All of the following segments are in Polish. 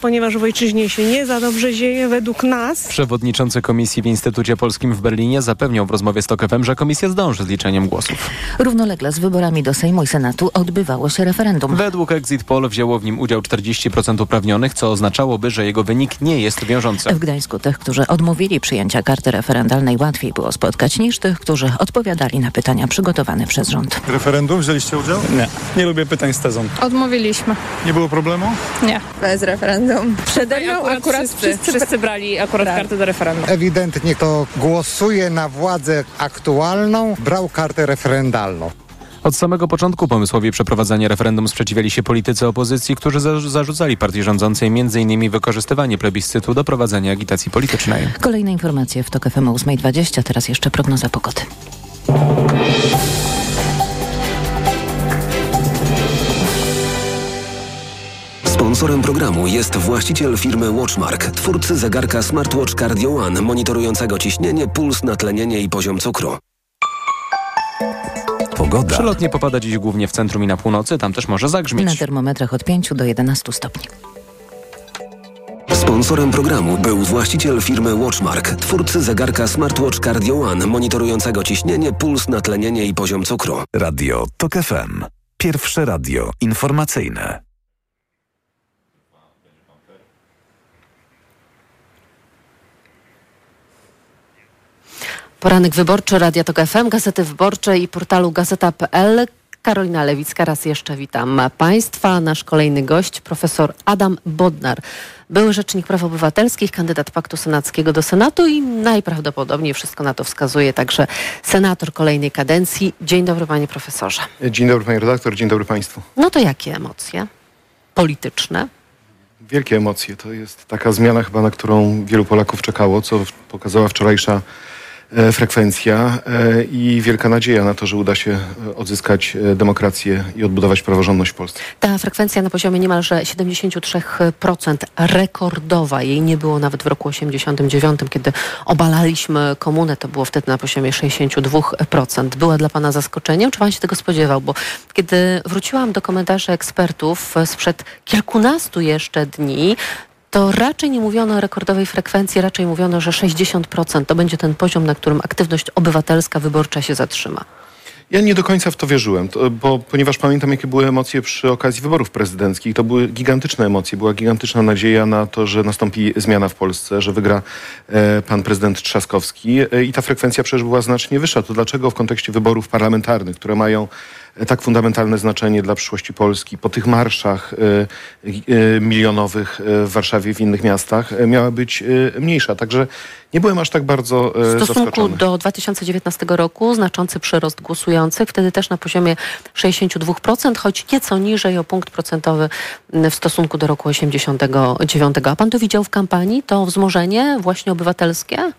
ponieważ w ojczyźnie się nie za dobrze dzieje według nas. Przewodniczący komisji w Instytucie Polskim w Berlinie zapewniał w rozmowie z TOK FM, że komisja zdąży z liczeniem głosów. Równolegle z wyborami do Sejmu i Senatu odbywało się referendum. Według Exit Poll wzięło w nim udział 40% uprawnionych, co oznaczałoby, że jego wynik nie jest wiążący. W Gdańsku tych, którzy odmówili przyjęcia karty referendalnej łatwiej było spotkać niż tych, którzy odpowiadali na pytania przygotowane przez rząd. Referendum wzięliście udział? Nie, nie lubię pytań z tezą. Odmówiliśmy. Nie było problemu? Nie. Bez referendum. Przede mną akurat, akurat wszyscy, wszyscy, wszyscy brali akurat tak. kartę do referendum. Ewidentnie kto głosuje na władzę aktualną, brał kartę referendalną. Od samego początku pomysłowi przeprowadzania referendum sprzeciwiali się politycy opozycji, którzy za zarzucali partii rządzącej m.in. wykorzystywanie plebiscytu do prowadzenia agitacji politycznej. Kolejne informacje w TOK FM 8.20, teraz jeszcze prognoza pogody. Sponsorem programu jest właściciel firmy Watchmark, twórcy zegarka Smartwatch Cardio One, monitorującego ciśnienie, puls, natlenienie i poziom cukru. Pogoda. Przelotnie popada dziś głównie w centrum i na północy, tam też może zagrzmieć. Na termometrach od 5 do 11 stopni. Sponsorem programu był właściciel firmy Watchmark, twórcy zegarka Smartwatch Cardio One, monitorującego ciśnienie, puls, natlenienie i poziom cukru. Radio TOK FM. Pierwsze radio informacyjne. Poranek Wyborczy, Radia Tok FM, Gazety Wyborcze i portalu gazeta.pl. Karolina Lewicka, raz jeszcze witam Państwa. Nasz kolejny gość, profesor Adam Bodnar, były rzecznik praw obywatelskich, kandydat Paktu Senackiego do Senatu i najprawdopodobniej wszystko na to wskazuje także senator kolejnej kadencji. Dzień dobry panie profesorze. Dzień dobry panie redaktor, dzień dobry państwu. No to jakie emocje polityczne? Wielkie emocje. To jest taka zmiana chyba, na którą wielu Polaków czekało, co pokazała wczorajsza frekwencja e, i wielka nadzieja na to, że uda się e, odzyskać demokrację i odbudować praworządność w Polsce. Ta frekwencja na poziomie niemalże 73% rekordowa. Jej nie było nawet w roku 89, kiedy obalaliśmy komunę. To było wtedy na poziomie 62%. Była dla Pana zaskoczeniem? Czy Pan się tego spodziewał? Bo kiedy wróciłam do komentarzy ekspertów sprzed kilkunastu jeszcze dni, to raczej nie mówiono o rekordowej frekwencji, raczej mówiono, że 60% to będzie ten poziom, na którym aktywność obywatelska wyborcza się zatrzyma. Ja nie do końca w to wierzyłem, bo ponieważ pamiętam, jakie były emocje przy okazji wyborów prezydenckich. To były gigantyczne emocje, była gigantyczna nadzieja na to, że nastąpi zmiana w Polsce, że wygra e, pan prezydent Trzaskowski e, i ta frekwencja przecież była znacznie wyższa. To dlaczego w kontekście wyborów parlamentarnych, które mają tak fundamentalne znaczenie dla przyszłości Polski. Po tych marszach e, e, milionowych w Warszawie, w innych miastach miała być mniejsza. Także nie byłem aż tak bardzo W stosunku zaskoczony. do 2019 roku znaczący przyrost głosujących, wtedy też na poziomie 62%, choć nieco niżej o punkt procentowy w stosunku do roku 89. A pan to widział w kampanii, to wzmożenie właśnie obywatelskie?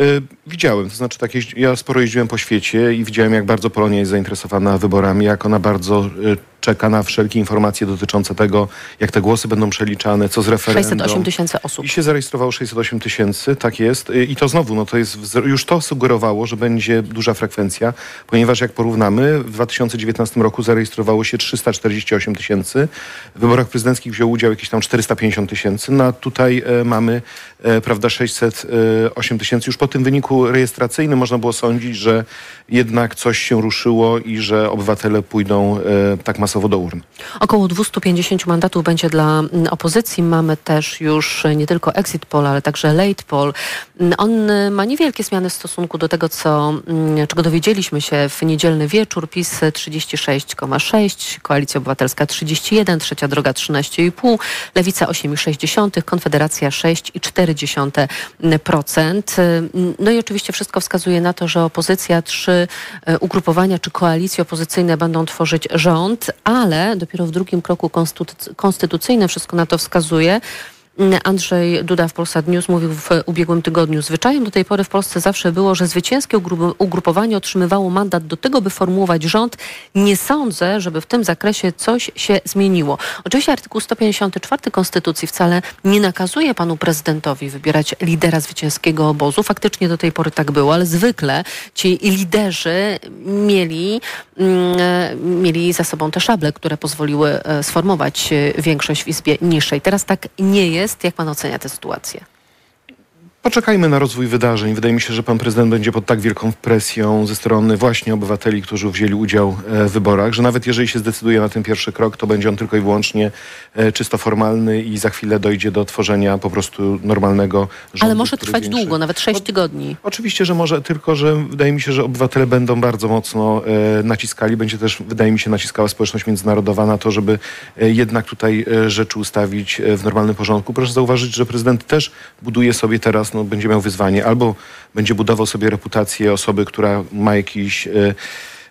Y, widziałem, to znaczy tak, ja sporo jeździłem po świecie i widziałem, jak bardzo Polonia jest zainteresowana wyborami, jak ona bardzo y, czeka na wszelkie informacje dotyczące tego, jak te głosy będą przeliczane, co z referendum. 608 tysięcy osób. I się zarejestrowało 608 tysięcy, tak jest. I to znowu, no to jest, już to sugerowało, że będzie duża frekwencja, ponieważ jak porównamy, w 2019 roku zarejestrowało się 348 tysięcy, w wyborach prezydenckich wziął udział jakieś tam 450 tysięcy, no a tutaj e, mamy, e, prawda, 608 tysięcy. Już po tym wyniku rejestracyjnym można było sądzić, że jednak coś się ruszyło i że obywatele pójdą e, tak masowo do urn. Około 250 mandatów będzie dla mm, opozycji. Mamy też już nie tylko exit poll, ale także late poll. Mm, on y, ma niewielkie zmiany w stosunku do tego, co, mm, czego dowiedzieliśmy się w niedzielny wieczór. PiS 36,6, Koalicja Obywatelska 31, Trzecia Droga 13,5, Lewica 8,6, Konfederacja 6,4%. Y, no i oczywiście wszystko wskazuje na to, że opozycja, trzy ugrupowania czy koalicje opozycyjne będą tworzyć rząd, ale dopiero w drugim kroku konstytucyjnym wszystko na to wskazuje, Andrzej Duda w Polsat News mówił w ubiegłym tygodniu. Zwyczajem do tej pory w Polsce zawsze było, że zwycięskie ugrupowanie otrzymywało mandat do tego, by formułować rząd. Nie sądzę, żeby w tym zakresie coś się zmieniło. Oczywiście artykuł 154 Konstytucji wcale nie nakazuje panu prezydentowi wybierać lidera zwycięskiego obozu. Faktycznie do tej pory tak było, ale zwykle ci liderzy mieli, mm, mieli za sobą te szable, które pozwoliły e, sformować e, większość w Izbie Niższej. Teraz tak nie jest. Jak pan ocenia tę sytuację? Poczekajmy na rozwój wydarzeń. Wydaje mi się, że pan prezydent będzie pod tak wielką presją ze strony właśnie obywateli, którzy wzięli udział e, w wyborach, że nawet jeżeli się zdecyduje na ten pierwszy krok, to będzie on tylko i wyłącznie e, czysto formalny i za chwilę dojdzie do tworzenia po prostu normalnego rządu. Ale może trwać większy... długo, nawet sześć tygodni. Oczywiście, że może, tylko że wydaje mi się, że obywatele będą bardzo mocno e, naciskali. Będzie też, wydaje mi się, naciskała społeczność międzynarodowa na to, żeby jednak tutaj rzeczy ustawić w normalnym porządku. Proszę zauważyć, że prezydent też buduje sobie teraz no, będzie miał wyzwanie. Albo będzie budował sobie reputację osoby, która ma jakiś e,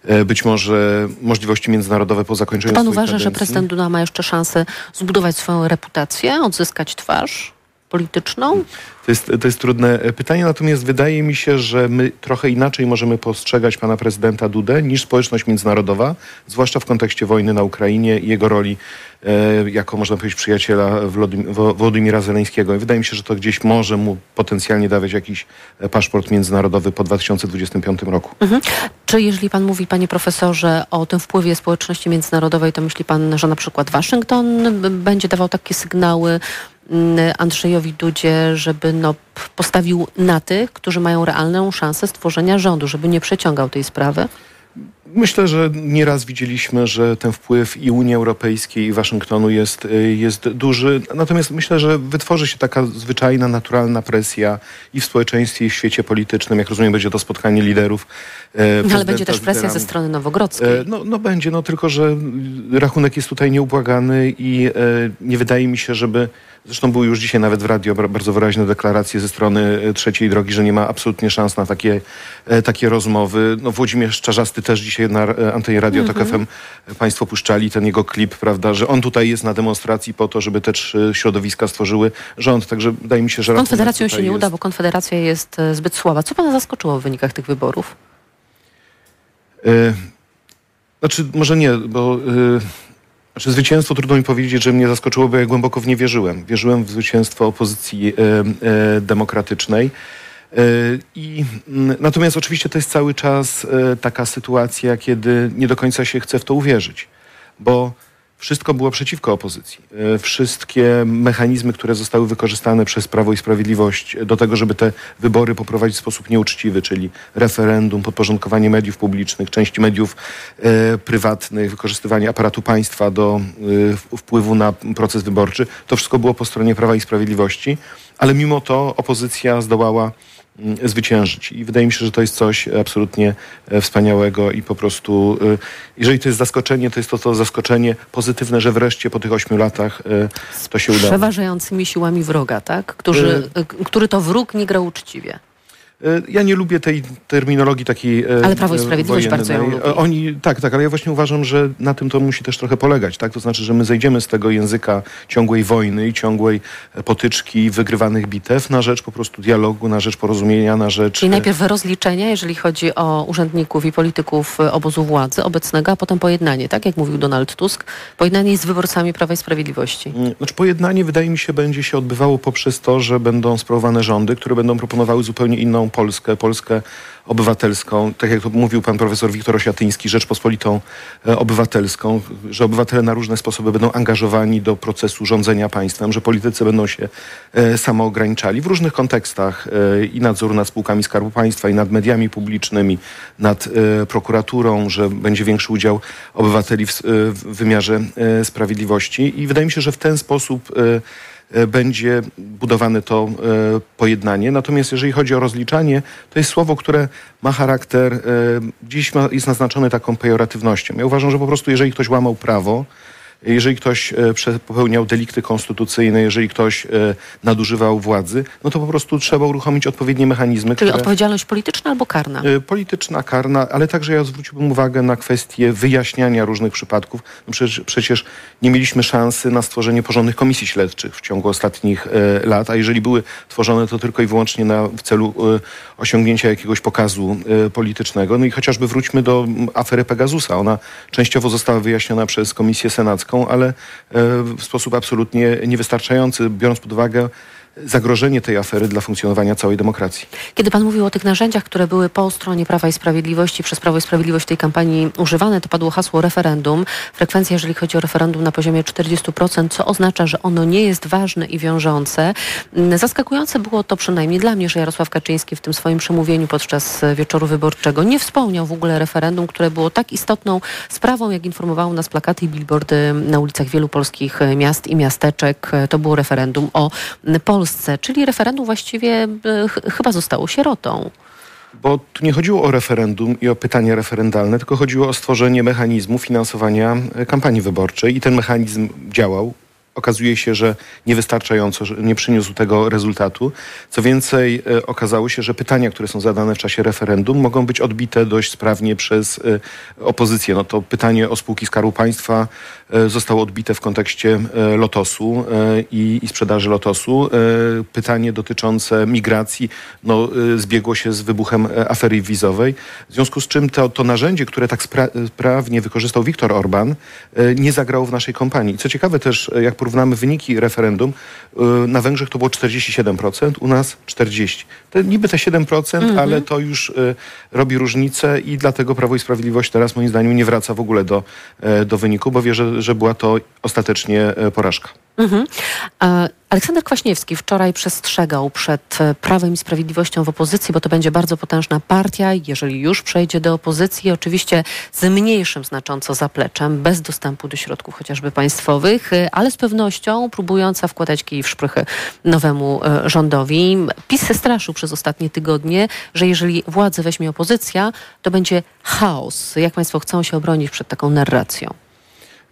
e, być może możliwości międzynarodowe po zakończeniu Pan uważa, kadencji. że prezydent Duda ma jeszcze szansę zbudować swoją reputację, odzyskać twarz polityczną? To jest, to jest trudne e, pytanie, natomiast wydaje mi się, że my trochę inaczej możemy postrzegać pana prezydenta Dudę niż społeczność międzynarodowa, zwłaszcza w kontekście wojny na Ukrainie i jego roli e, jako, można powiedzieć, przyjaciela Władimira Zeleńskiego. I wydaje mi się, że to gdzieś może mu potencjalnie dawać jakiś e, paszport międzynarodowy po 2025 roku. Mhm. Czy jeżeli pan mówi, panie profesorze, o tym wpływie społeczności międzynarodowej, to myśli pan, że na przykład Waszyngton będzie dawał takie sygnały Andrzejowi Dudzie, żeby no, postawił na tych, którzy mają realną szansę stworzenia rządu, żeby nie przeciągał tej sprawy? Myślę, że nieraz widzieliśmy, że ten wpływ i Unii Europejskiej, i Waszyngtonu jest, y, jest duży. Natomiast myślę, że wytworzy się taka zwyczajna, naturalna presja i w społeczeństwie, i w świecie politycznym. Jak rozumiem, będzie to spotkanie liderów. E, no, ale będzie też presja ze strony nowogrodzkiej. E, no, no będzie, no tylko, że rachunek jest tutaj nieubłagany i e, nie wydaje mi się, żeby Zresztą były już dzisiaj nawet w radio bardzo wyraźne deklaracje ze strony e, trzeciej drogi, że nie ma absolutnie szans na takie, e, takie rozmowy. No, Włodzimierz Czarzasty też dzisiaj na e, antenie Radio mm -hmm. FM państwo puszczali ten jego klip, prawda, że on tutaj jest na demonstracji po to, żeby te trzy środowiska stworzyły rząd. Także wydaje mi się, że... Konfederacją się nie jest... uda, bo Konfederacja jest zbyt słaba. Co pana zaskoczyło w wynikach tych wyborów? Znaczy, może nie, bo... Znaczy zwycięstwo trudno mi powiedzieć, że mnie zaskoczyło, bo ja głęboko w nie wierzyłem. Wierzyłem w zwycięstwo opozycji e, e, demokratycznej. E, I, natomiast oczywiście to jest cały czas taka sytuacja, kiedy nie do końca się chce w to uwierzyć, bo wszystko było przeciwko opozycji. E, wszystkie mechanizmy, które zostały wykorzystane przez Prawo i Sprawiedliwość do tego, żeby te wybory poprowadzić w sposób nieuczciwy, czyli referendum, podporządkowanie mediów publicznych, części mediów e, prywatnych, wykorzystywanie aparatu państwa do e, wpływu na proces wyborczy, to wszystko było po stronie Prawa i Sprawiedliwości, ale mimo to opozycja zdołała zwyciężyć. I wydaje mi się, że to jest coś absolutnie e, wspaniałego i po prostu, e, jeżeli to jest zaskoczenie, to jest to, to zaskoczenie pozytywne, że wreszcie po tych ośmiu latach e, to się udało. Przeważającymi siłami wroga, tak? Którzy, który to wróg nie grał uczciwie. E, ja nie lubię tej terminologii takiej. E, ale Prawo i Sprawiedliwość bardzo ją lubi. Oni, tak, tak, ale ja właśnie uważam, że na tym to musi też trochę polegać, tak? To znaczy, że my zejdziemy z tego języka ciągłej wojny i ciągłej potyczki, wygrywanych bitew na rzecz po prostu dialogu, na rzecz porozumienia, na rzecz. Czyli najpierw rozliczenia, jeżeli chodzi o urzędników i polityków obozu władzy obecnego, a potem pojednanie, tak? Jak mówił Donald Tusk. Pojednanie z wyborcami Prawa i Sprawiedliwości. Mm, znaczy, pojednanie wydaje mi się będzie się odbywało poprzez to, że będą sprawowane rządy, które będą proponowały zupełnie inną Polskę, Polskę obywatelską, tak jak to mówił pan profesor Wiktor Osiatyński, Rzeczpospolitą e, Obywatelską, że obywatele na różne sposoby będą angażowani do procesu rządzenia państwem, że politycy będą się e, samoograniczali w różnych kontekstach e, i nadzór nad spółkami Skarbu Państwa, i nad mediami publicznymi, nad prokuraturą, że będzie większy udział obywateli w, wymiarze sprawiedliwości. I wydaje mi się, że w ten sposób będzie budowane to e, pojednanie. Natomiast jeżeli chodzi o rozliczanie, to jest słowo, które ma charakter, e, dziś jest naznaczone taką pejoratywnością. Ja uważam, że po prostu jeżeli ktoś łamał prawo, jeżeli ktoś e, popełniał delikty konstytucyjne, jeżeli ktoś e, nadużywał władzy, no to po prostu trzeba uruchomić odpowiednie mechanizmy. Czyli które, odpowiedzialność polityczna albo karna? e, polityczna, karna, ale także ja zwróciłbym uwagę na kwestię wyjaśniania różnych przypadków. No przecież, przecież nie mieliśmy szansy na stworzenie porządnych komisji śledczych w ciągu ostatnich lat, a jeżeli były tworzone, to tylko i wyłącznie na, w celu osiągnięcia jakiegoś pokazu e, politycznego. No i chociażby wróćmy do afery Pegasusa. Ona częściowo została wyjaśniona przez Komisję Senacką, ale e, w sposób absolutnie niewystarczający, biorąc pod uwagę zagrożenie tej afery dla funkcjonowania całej demokracji. Kiedy pan mówił o tych narzędziach, które były po stronie Prawa i Sprawiedliwości, przez Prawo i Sprawiedliwość w tej kampanii używane, to padło hasło referendum. Frekwencja, jeżeli chodzi o referendum na poziomie 40%, co oznacza, że ono nie jest ważne i wiążące. Mm, Zaskakujące było to przynajmniej dla mnie, że Jarosław Kaczyński w tym swoim przemówieniu podczas e, wieczoru wyborczego nie wspomniał w ogóle referendum, które było tak istotną sprawą, jak informowały nas plakaty i billboardy na ulicach wielu polskich e, miast i miasteczek. E, To było referendum o m, Polsce, czyli referendum właściwie e, ch- chyba zostało sierotą. Bo tu nie chodziło o referendum i o pytania referendalne, tylko chodziło o stworzenie mechanizmu finansowania e, kampanii wyborczej i ten mechanizm działał. Okazuje się, że niewystarczająco, że nie przyniósł tego rezultatu. Co więcej, e, okazało się, że pytania, które są zadane w czasie referendum, mogą być odbite dość sprawnie przez opozycję. No to pytanie o spółki Skarbu Państwa zostało odbite w kontekście e, Lotosu e, i, i sprzedaży Lotosu. E, Pytanie dotyczące migracji no, e, zbiegło się z wybuchem e, afery wizowej. W związku z czym to, to narzędzie, które tak spra- sprawnie wykorzystał Viktor Orban, e, nie zagrało w naszej kampanii. Co ciekawe też, e, jak porównamy wyniki referendum, e, na Węgrzech to było 47%, u nas 40%. Te, niby te 7%, ale to już e, robi różnicę i dlatego Prawo i Sprawiedliwość teraz moim zdaniem nie wraca w ogóle do, e, do wyniku, bo wie, że, że była to ostatecznie e, porażka. Mhm. E, Aleksander Kwaśniewski wczoraj przestrzegał przed e, Prawem i Sprawiedliwością w opozycji, bo to będzie bardzo potężna partia, jeżeli już przejdzie do opozycji, oczywiście z mniejszym znacząco zapleczem, bez dostępu do środków chociażby państwowych, ale z pewnością próbująca wkładać kij w szprychy nowemu rządowi. PiS się straszył przez ostatnie tygodnie, że jeżeli władzę weźmie opozycja, to będzie chaos. Jak państwo chcą się obronić przed taką narracją?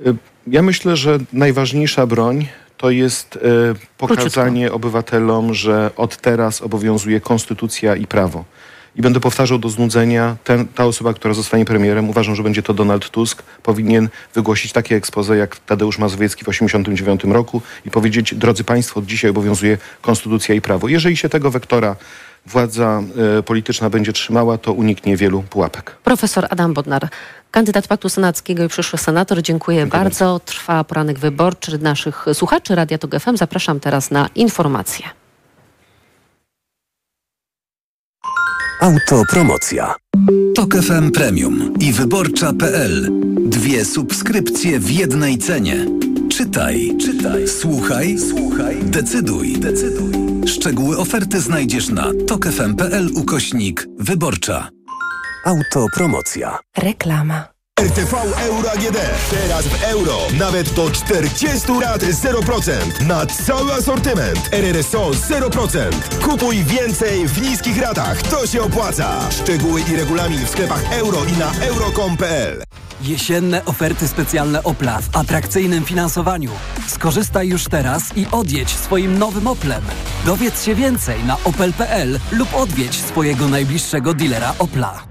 Y, Ja myślę, że najważniejsza broń to jest e, pokazanie obywatelom, że od teraz obowiązuje konstytucja i prawo. I będę powtarzał do znudzenia, ten, ta osoba, która zostanie premierem, uważam, że będzie to Donald Tusk, powinien wygłosić takie ekspoze jak Tadeusz Mazowiecki w 1989 roku i powiedzieć, drodzy Państwo, od dzisiaj obowiązuje konstytucja i prawo. Jeżeli się tego wektora władza e, polityczna będzie trzymała, to uniknie wielu pułapek. Profesor Adam Bodnar, kandydat Paktu Senackiego i przyszły senator. Dziękuję, bardzo. Trwa poranek wyborczy naszych słuchaczy Radia Tok FM. Zapraszam teraz na informacje. Autopromocja. Tok FM Premium i wyborcza.pl. Dwie subskrypcje w jednej cenie. Czytaj, czytaj, słuchaj, słuchaj, decyduj, decyduj. Szczegóły oferty znajdziesz na tokefm.pl ukośnik wyborcza. Autopromocja. Reklama. RTV Euro AGD. Teraz w euro. Nawet do 40 lat 0%. Na cały asortyment. RRSO 0%. Kupuj więcej w niskich ratach. To się opłaca. Szczegóły i regulamin w sklepach euro i na euro.com.pl. Jesienne oferty specjalne Opla w atrakcyjnym finansowaniu. Skorzystaj już teraz i odjedź swoim nowym Oplem. Dowiedz się więcej na opel.pl lub odwiedź swojego najbliższego dealera Opla.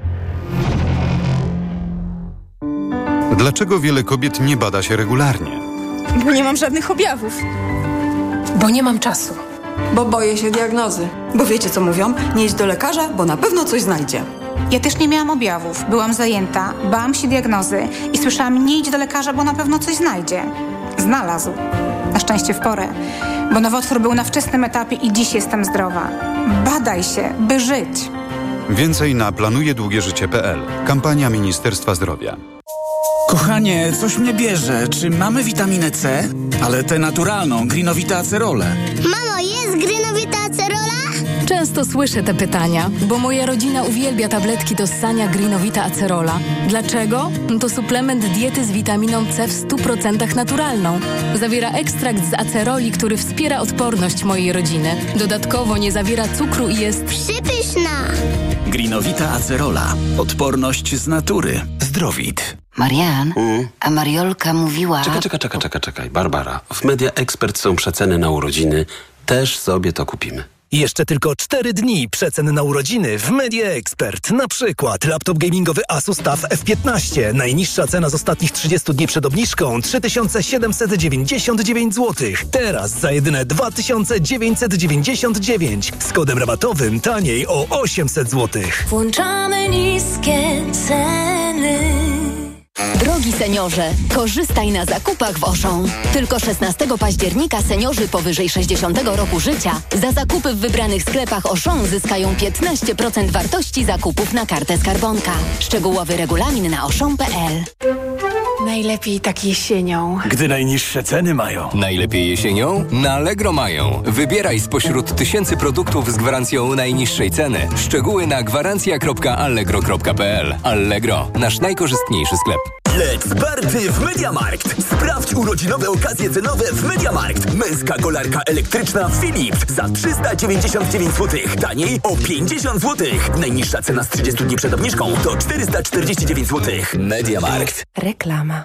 Dlaczego wiele kobiet nie bada się regularnie? Bo nie mam żadnych objawów. Bo nie mam czasu. Bo boję się diagnozy. Bo wiecie co mówią? Nie idź do lekarza, bo na pewno coś znajdzie. Ja też nie miałam objawów, byłam zajęta, bałam się diagnozy i słyszałam nie idź do lekarza, bo na pewno coś znajdzie. Znalazł. Na szczęście w porę, bo nowotwór był na wczesnym etapie i dziś jestem zdrowa. Badaj się, by żyć. Więcej na planujedługieżycie.pl. Kampania Ministerstwa Zdrowia. Kochanie, coś mnie bierze. Czy mamy witaminę C? Ale tę naturalną, grinowita acerolę. Mamo, jest grynowita acerola? Często słyszę te pytania, bo moja rodzina uwielbia tabletki do ssania Greenowita Acerola. Dlaczego? To suplement diety z witaminą C w 100% naturalną. Zawiera ekstrakt z aceroli, który wspiera odporność mojej rodziny. Dodatkowo nie zawiera cukru i jest Przypyszna. Greenowita acerola. Odporność z natury. Zdrowit. Marian, a Mariolka mówiła... Czekaj, czekaj, czekaj, czekaj, czekaj. Barbara, w Media Expert są przeceny na urodziny. Też sobie to kupimy. Jeszcze tylko 4 dni przecen na urodziny w Media Expert. Na przykład laptop gamingowy Asus TUF F15. Najniższa cena z ostatnich 30 dni przed obniżką 3799 zł. Teraz za jedyne 2999 z kodem rabatowym taniej o 800 zł. Włączamy niskie ceny. Drogi seniorze, korzystaj na zakupach w Oszą. Tylko 16 października seniorzy powyżej 60 roku życia za zakupy w wybranych sklepach Oszą zyskają 15% wartości zakupów na kartę skarbonka. Szczegółowy regulamin na oszą.pl Najlepiej tak jesienią. Gdy najniższe ceny mają. Najlepiej jesienią? Na Allegro mają. Wybieraj spośród tysięcy produktów z gwarancją najniższej ceny. Szczegóły na gwarancja.allegro.pl Allegro, nasz najkorzystniejszy sklep. Let's Barty w Mediamarkt. Sprawdź urodzinowe okazje cenowe w Mediamarkt. Męska kolarka elektryczna Philips za 399 zł. Taniej o 50 zł. Najniższa cena z 30 dni przed obniżką to 449 zł. Mediamarkt. Reklama.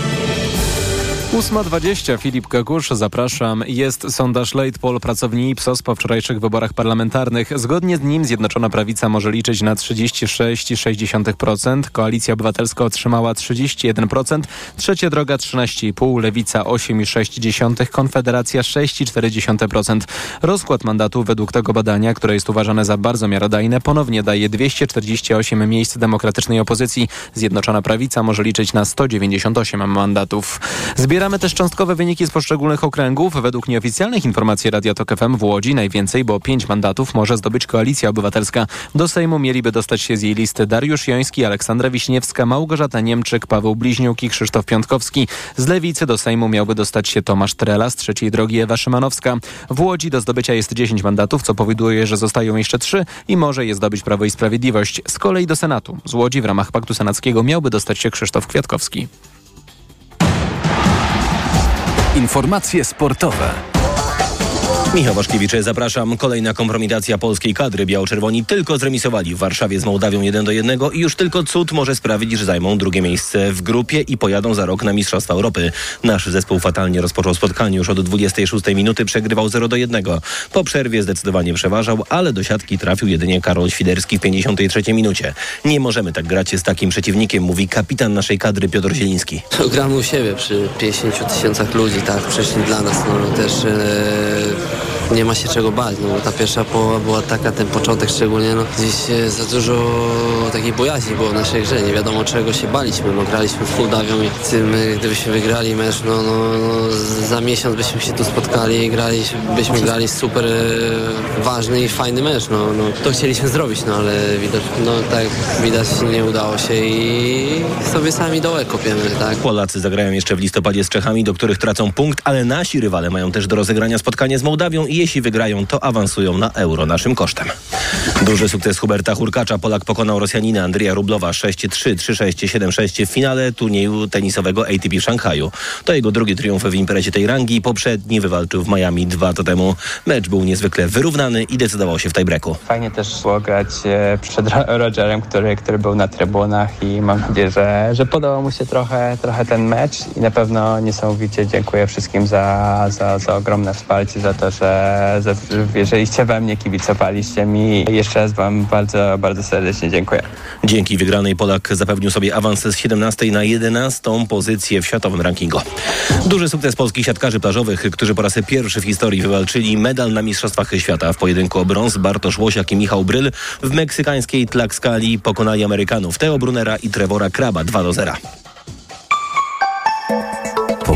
8.20 Filip Kakusz, zapraszam. Jest sondaż Late Poll pracowni Ipsos po wczorajszych wyborach parlamentarnych. Zgodnie z nim Zjednoczona Prawica może liczyć na 36,6%, Koalicja Obywatelska otrzymała 31%, Trzecia Droga 13,5%, Lewica 8,6%, Konfederacja 6,4%. Rozkład mandatów według tego badania, które jest uważane za bardzo miarodajne, ponownie daje 248 miejsc demokratycznej opozycji. Zjednoczona Prawica może liczyć na 198 mandatów. Zbieramy też cząstkowe wyniki z poszczególnych okręgów. Według nieoficjalnych informacji Radia Tok FM w Łodzi najwięcej, bo pięć mandatów może zdobyć Koalicja Obywatelska. Do Sejmu mieliby dostać się z jej listy Dariusz Joński, Aleksandra Wiśniewska, Małgorzata Niemczyk, Paweł Bliźniuk i Krzysztof Piątkowski. Z Lewicy do Sejmu miałby dostać się Tomasz Trela, z trzeciej drogi Ewa Szymanowska. W Łodzi do zdobycia jest 10 mandatów, co powoduje, że zostają jeszcze trzy i może je zdobyć Prawo i Sprawiedliwość. Z kolei do Senatu. Z Łodzi w ramach Paktu Senackiego miałby dostać się Krzysztof Kwiatkowski. Informacje sportowe. Michał Waszkiewicz, zapraszam. Kolejna kompromitacja polskiej kadry. Biało-czerwoni tylko zremisowali w Warszawie z Mołdawią 1 do 1 i już tylko cud może sprawić, że zajmą drugie miejsce w grupie i pojadą za rok na Mistrzostwa Europy. Nasz zespół fatalnie rozpoczął spotkanie. Już od 26 minuty przegrywał 0 do 1. Po przerwie zdecydowanie przeważał, ale do siatki trafił jedynie Karol Świderski w 53 minucie. Nie możemy tak grać z takim przeciwnikiem, mówi kapitan naszej kadry Piotr Zieliński. Gramy u siebie przy 50 tysiącach ludzi, tak, wcześniej dla nas, no też... E nie ma się czego bać, no bo ta pierwsza połowa była taka, ten początek szczególnie, no gdzieś e, za dużo takiej bojaźni było w naszej grze, nie wiadomo czego się baliśmy, no graliśmy z Mołdawią i tym, gdybyśmy wygrali mecz, no, no, no za miesiąc byśmy się tu spotkali i grali, byśmy grali super e, ważny i fajny mecz, no, no to chcieliśmy zrobić, no ale widać, no tak widać nie udało się i sobie sami dołek kopiemy, tak. Polacy zagrają jeszcze w listopadzie z Czechami, do których tracą punkt, ale nasi rywale mają też do rozegrania spotkanie z Mołdawią i jeśli wygrają, to awansują na euro naszym kosztem. Duży sukces Huberta Hurkacza. Polak pokonał Rosjanina Andrija Rublowa 6-3, 3-6, 7-6 w finale turnieju tenisowego ATP w Szanghaju. To jego drugi triumf w imprezie tej rangi. Poprzedni wywalczył w Miami dwa lata temu. Mecz był niezwykle wyrównany i decydował się w tiebreaku. Fajnie też szło grać e, przed Rogerem, który, który był na trybunach i mam nadzieję, że, że podobał mu się trochę, trochę ten mecz i na pewno niesamowicie dziękuję wszystkim za, za, za ogromne wsparcie, za to, że że wierzyliście we mnie, kibicowaliście mi. Jeszcze raz Wam bardzo, bardzo serdecznie dziękuję. Dzięki wygranej Polak zapewnił sobie awans z 17 na 11 pozycję w światowym rankingu. Duży sukces polskich siatkarzy plażowych, którzy po raz pierwszy w historii wywalczyli medal na Mistrzostwach Świata. W pojedynku o brąz Bartosz Łosiak i Michał Bryl w meksykańskiej Tlaxcali pokonali Amerykanów Teo Brunera i Trevora Kraba 2 do 0.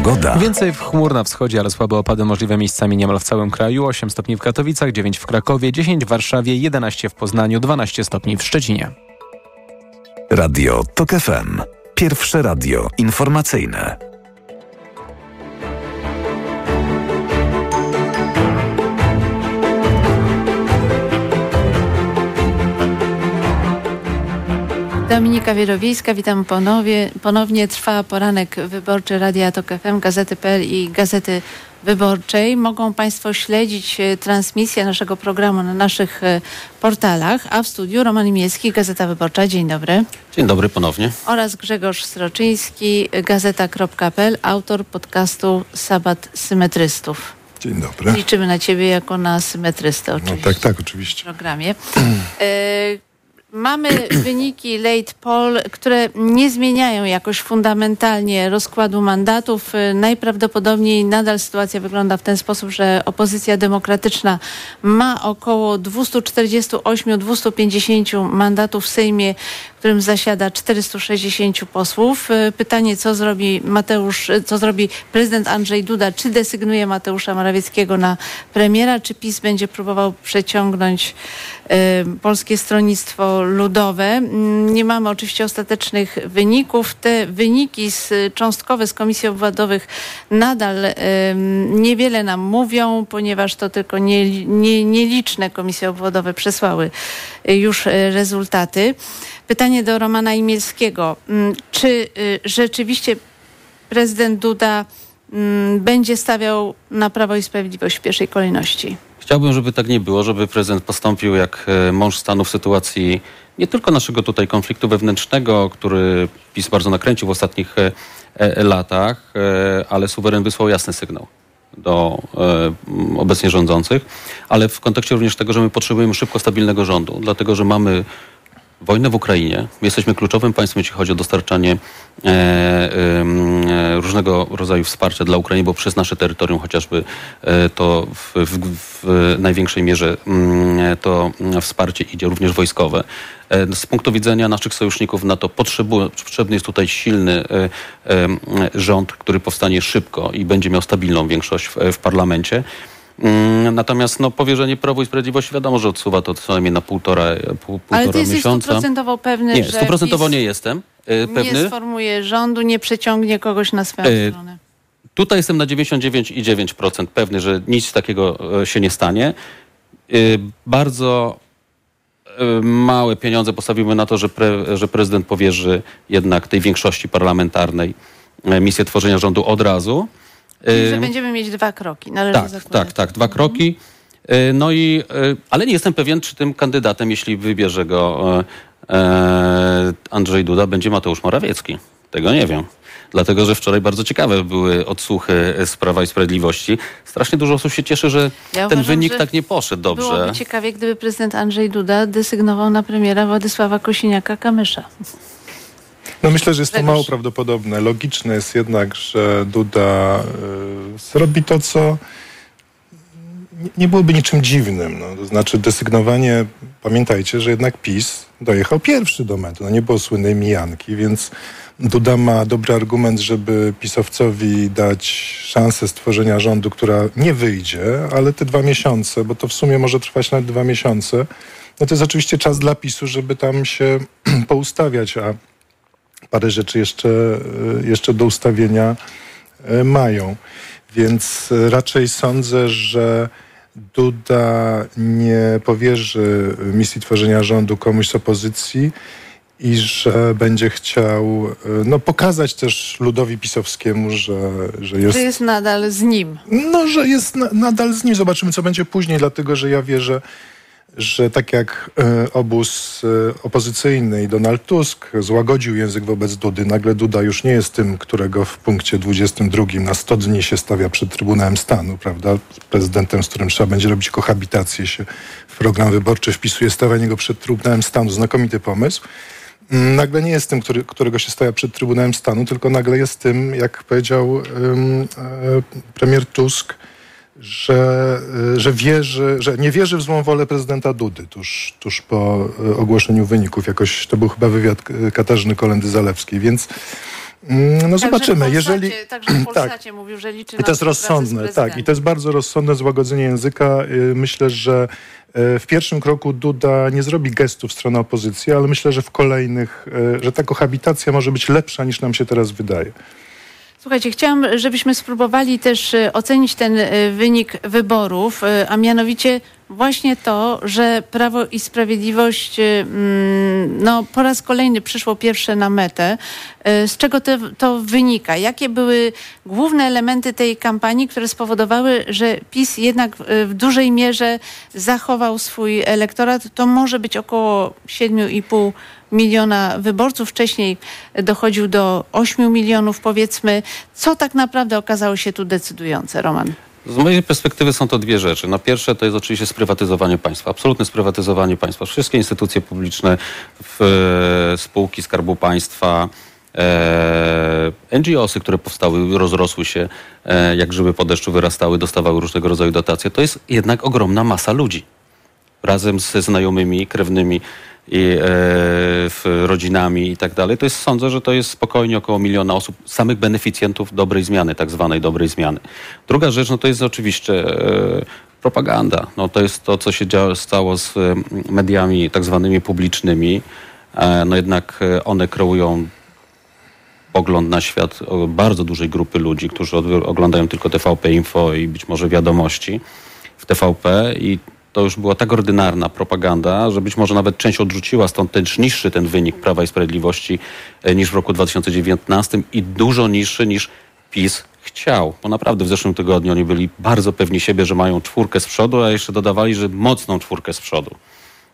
Pogoda. Więcej w chmur na wschodzie, ale słabe opady możliwe miejscami niemal w całym kraju. 8 stopni w Katowicach, 9 w Krakowie, 10 w Warszawie, 11 w Poznaniu, 12 stopni w Szczecinie. Radio TOK FM. Pierwsze radio informacyjne. Dominika Wierowiejska, witam ponownie. Ponownie trwa poranek wyborczy Radia Tok FM, Gazety.pl i Gazety Wyborczej. Mogą Państwo śledzić e, transmisję naszego programu na naszych e, portalach, a w studiu Roman Imiecki, Gazeta Wyborcza. Dzień dobry. Dzień dobry ponownie. Oraz Grzegorz Sroczyński, Gazeta.pl, autor podcastu Sabat Symetrystów. Dzień dobry. Liczymy na Ciebie jako na symetrystę oczywiście. No tak, tak, oczywiście. W programie. Mamy wyniki late poll, które nie zmieniają jakoś fundamentalnie rozkładu mandatów. Najprawdopodobniej nadal sytuacja wygląda w ten sposób, że opozycja demokratyczna ma około 248-250 mandatów w Sejmie, którym zasiada 460 posłów. Pytanie, co zrobi Mateusz, co zrobi prezydent Andrzej Duda? Czy desygnuje Mateusza Morawieckiego na premiera, czy PiS będzie próbował przeciągnąć y, Polskie Stronnictwo Ludowe? Nie mamy oczywiście ostatecznych wyników. Te wyniki z, cząstkowe z komisji obwodowych nadal niewiele nam mówią, ponieważ to tylko nie, nie, nieliczne komisje obwodowe przesłały już rezultaty. Pytanie do Romana Imielskiego. Czy y, rzeczywiście prezydent Duda będzie stawiał na Prawo i Sprawiedliwość w pierwszej kolejności? Chciałbym, żeby tak nie było, żeby prezydent postąpił jak e, mąż stanu w sytuacji nie tylko naszego tutaj konfliktu wewnętrznego, który PiS bardzo nakręcił w ostatnich e, e, latach, ale suweren wysłał jasny sygnał do obecnie rządzących, ale w kontekście również tego, że my potrzebujemy szybko stabilnego rządu, dlatego że mamy wojnę w Ukrainie. Jesteśmy kluczowym państwem, jeśli chodzi o dostarczanie e, e, różnego rodzaju wsparcia dla Ukrainy, bo przez nasze terytorium chociażby e, to w, w, w, największej mierze mm, to wsparcie idzie również wojskowe. E, z punktu widzenia naszych sojuszników NATO potrzebny jest tutaj silny e, e, rząd, który powstanie szybko i będzie miał stabilną większość w, w parlamencie. Mm, natomiast no, powierzenie Prawo i Sprawiedliwości wiadomo, że odsuwa to co najmniej na półtora, pół, półtora Ale ty jesteś miesiąca. stuprocentowo pewny, nie, że stuprocentowo nie jestem e, pewny. nie sformuje rządu, nie przeciągnie kogoś na swoją E, stronę. Tutaj jestem na 99,9% pewny, że nic takiego e, się nie stanie. E, Bardzo e, małe pieniądze postawimy na to, że, pre, że prezydent powierzy jednak tej większości parlamentarnej e, misję tworzenia rządu od razu. Czyli, że będziemy mieć dwa kroki. Należy tak, zakładać. tak, tak. Dwa kroki. E, No i, e, ale nie jestem pewien, czy tym kandydatem, jeśli wybierze go Andrzej Duda, będzie Mateusz Morawiecki. Tego nie wiem. Dlatego, że wczoraj bardzo ciekawe były odsłuchy z Prawa i Sprawiedliwości. Strasznie dużo osób się cieszy, że Ja ten uważam, wynik tak nie poszedł dobrze. Byłoby ciekawie, gdyby prezydent Andrzej Duda desygnował na premiera Władysława Kosiniaka-Kamysza. No myślę, że jest to mało prawdopodobne. Logiczne jest jednak, że Duda y, zrobi to, co nie- nie byłoby niczym dziwnym. No. To znaczy desygnowanie, pamiętajcie, że jednak PiS dojechał pierwszy do mety. No nie było słynnej mijanki, więc Duda ma dobry argument, żeby pisowcowi dać szansę stworzenia rządu, która nie wyjdzie, ale te dwa miesiące, bo to w sumie może trwać nawet dwa miesiące, no to jest oczywiście czas dla PiSu, żeby tam się poustawiać, a parę rzeczy jeszcze, e, jeszcze do ustawienia e, mają. Więc e, raczej sądzę, że Duda nie powierzy misji tworzenia rządu komuś z opozycji i że będzie chciał no, pokazać też ludowi pisowskiemu, że, że jest Że jest nadal z nim. no, że jest na, nadal z nim. Zobaczymy, co będzie później, dlatego że ja wierzę, że tak jak e, obóz e, opozycyjny i Donald Tusk złagodził język wobec Dudy, nagle Duda już nie jest tym, którego w punkcie 22 na 100 dni się stawia przed Trybunałem Stanu, prawda? Prezydentem, z którym trzeba będzie robić kohabitację, się w program wyborczy wpisuje stawianie go przed Trybunałem Stanu. Znakomity pomysł. Mm, Nagle nie jest tym, który, którego się stawia przed Trybunałem Stanu, tylko nagle jest tym, jak powiedział e, premier Tusk, że, y, że wierzy, że nie wierzy w złą wolę prezydenta Dudy tuż, tuż po y, ogłoszeniu wyników. Jakoś to był chyba wywiad Katarzyny Kolendy Zalewskiej, więc Mm, No zobaczymy. w Jeżeli Polsacie, także w Polsacie mówił, że liczy I to jest rozsądne, tak. I to jest bardzo rozsądne złagodzenie języka. Y, Myślę, że w pierwszym kroku Duda nie zrobi gestu w stronę opozycji, ale myślę, że w kolejnych, że ta kohabitacja może być lepsza niż nam się teraz wydaje. Słuchajcie, chciałam, żebyśmy spróbowali też e, ocenić ten e, wynik wyborów, e, a mianowicie właśnie to, że Prawo i Sprawiedliwość mm, no, po raz kolejny przyszło pierwsze na metę. Z czego to, to wynika? Jakie były główne elementy tej kampanii, które spowodowały, że PiS jednak w dużej mierze zachował swój elektorat? To może być około 7,5 miliona wyborców. Wcześniej dochodził do 8 milionów, powiedzmy. Co tak naprawdę okazało się tu decydujące, Roman? Z mojej perspektywy są to dwie rzeczy. Na pierwsze to jest oczywiście sprywatyzowanie państwa, absolutne sprywatyzowanie państwa. Wszystkie instytucje publiczne, w, e, spółki Skarbu Państwa, e, NGOsy, które powstały, rozrosły się, e, jak grzyby po deszczu wyrastały, dostawały różnego rodzaju dotacje. To jest jednak ogromna masa ludzi. Razem ze znajomymi, krewnymi i w rodzinami i tak dalej. To jest, sądzę, że to jest spokojnie około miliona osób, samych beneficjentów dobrej zmiany, tak zwanej dobrej zmiany. Druga rzecz, no to jest oczywiście e, propaganda. No to jest to, co się działo, stało z e, mediami tak zwanymi publicznymi. E, no jednak one kreują pogląd na świat bardzo dużej grupy ludzi, którzy oglądają tylko TVP Info i być może wiadomości w TVP i to już była tak ordynarna propaganda, że być może nawet część odrzuciła, stąd też niższy ten wynik Prawa i Sprawiedliwości e, niż w roku 2019 i dużo niższy niż PiS chciał. Bo naprawdę w zeszłym tygodniu oni byli bardzo pewni siebie, że mają czwórkę z przodu, a jeszcze dodawali, że mocną czwórkę z przodu.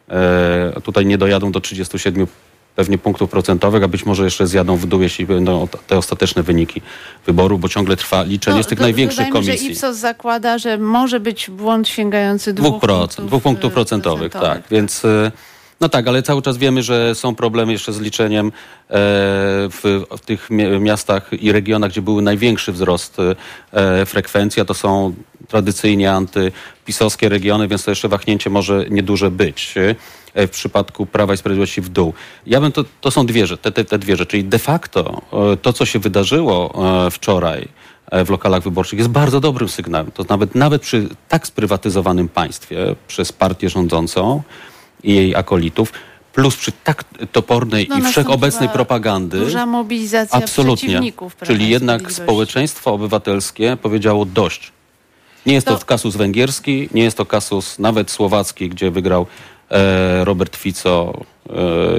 E, tutaj nie dojadą do 37 pewnie punktów procentowych, a być może jeszcze zjadą w dół, jeśli będą te ostateczne wyniki wyborów, bo ciągle trwa liczenie z tych No, największych komisji. że Ipsos zakłada, że może być błąd sięgający dwóch, Dwóch, procent, punktów, dwóch punktów e, procentowych, tak. Więc e, no tak, ale cały czas wiemy, że są problemy jeszcze z liczeniem e, w, tych mi- miastach i regionach, gdzie był największy wzrost frekwencji, a to są tradycyjnie antypisowskie regiony, więc to jeszcze wahnięcie może nieduże być e, w przypadku Prawa i Sprawiedliwości w dół. Ja bym to, to są dwie, rzeczy- te, te, te dwie rzeczy. Czyli de facto e, to, co się wydarzyło e, wczoraj w lokalach wyborczych jest bardzo dobrym sygnałem. To nawet, nawet przy tak sprywatyzowanym państwie przez partię rządzącą i jej akolitów, plus przy tak topornej No, i wszechobecnej propagandy. Duża mobilizacja Absolutnie. przeciwników. Czyli jednak społeczeństwo obywatelskie powiedziało dość. Nie jest to, To- kasus węgierski, nie jest to kasus nawet słowacki, gdzie wygrał e, Robert Fico e,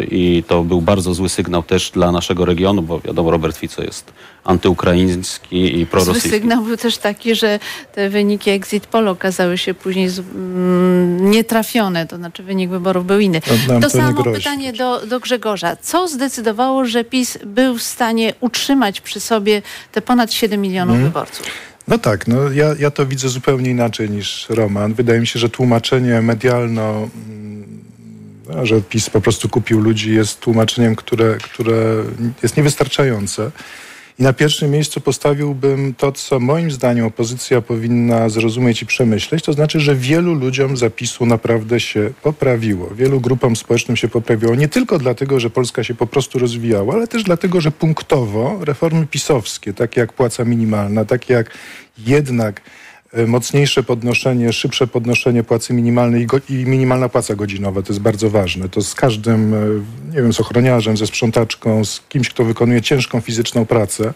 i to był bardzo zły sygnał też dla naszego regionu, bo wiadomo, Robert Fico jest antyukraiński i Zły prorosyjski. sygnał był też taki, że te wyniki exit poll okazały się później z, mm, nietrafione, to znaczy wynik wyborów był inny. To to samo pytanie do, do Grzegorza. Co zdecydowało, że PiS był w stanie utrzymać przy sobie te ponad 7 milionów Mhm. wyborców? No tak, no ja, ja to widzę zupełnie inaczej niż Roman. Wydaje mi się, że tłumaczenie medialno, mm, że PiS po prostu kupił ludzi, jest tłumaczeniem, które, które jest niewystarczające. I na pierwszym miejscu postawiłbym to, co moim zdaniem opozycja powinna zrozumieć i przemyśleć, to znaczy, że wielu ludziom zapisu naprawdę się poprawiło. Wielu grupom społecznym się poprawiło. Nie tylko dlatego, że Polska się po prostu rozwijała, ale też dlatego, że punktowo reformy pisowskie, takie jak płaca minimalna, takie jak jednak mocniejsze podnoszenie, szybsze podnoszenie płacy minimalnej i, go, i minimalna płaca godzinowa. To jest bardzo ważne. To z każdym, e, nie wiem, z ochroniarzem, ze sprzątaczką, z kimś, kto wykonuje ciężką fizyczną pracę.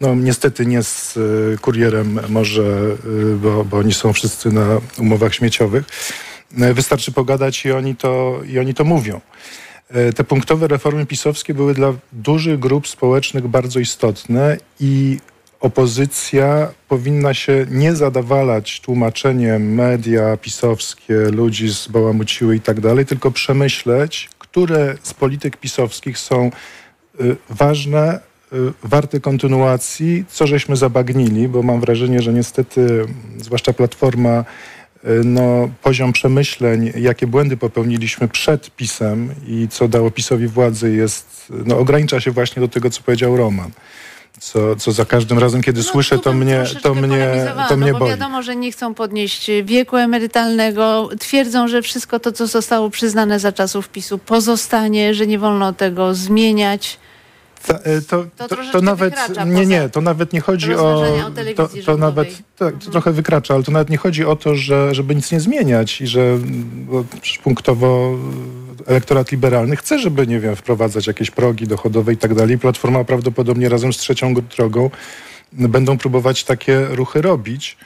No niestety nie z e, kurierem może, bo, bo oni są wszyscy na umowach śmieciowych. Wystarczy pogadać i oni to, i oni to mówią. Te punktowe reformy pisowskie były dla dużych grup społecznych bardzo istotne i opozycja powinna się nie zadawalać tłumaczeniem media pisowskie, ludzi zbałamuciły i tak dalej, tylko przemyśleć, które z polityk pisowskich są y, ważne, y, warte kontynuacji, co żeśmy zabagnili, bo mam wrażenie, że niestety, mm, zwłaszcza Platforma, y, no, poziom przemyśleń, jakie błędy popełniliśmy przed PiSem i co dało PiSowi władzy jest, no, ogranicza się właśnie do tego, co powiedział Roman. Co, co za każdym razem, kiedy słyszę, to mnie, to mnie, to mnie bo boli. wiadomo, że nie chcą podnieść wieku emerytalnego. Twierdzą, że wszystko to, co zostało przyznane za czasów PiSu pozostanie, że nie wolno tego zmieniać. Ta, e, to, To to, troszeczkę nawet wykracza nie, nie, to nawet nie chodzi o. o To, to nawet tak, to trochę wykracza, ale to nawet nie chodzi o to, że, żeby nic nie zmieniać i że punktowo elektorat liberalny chce, żeby, nie wiem, wprowadzać jakieś progi dochodowe i tak dalej. Platforma prawdopodobnie razem z trzecią drogą będą próbować takie ruchy robić.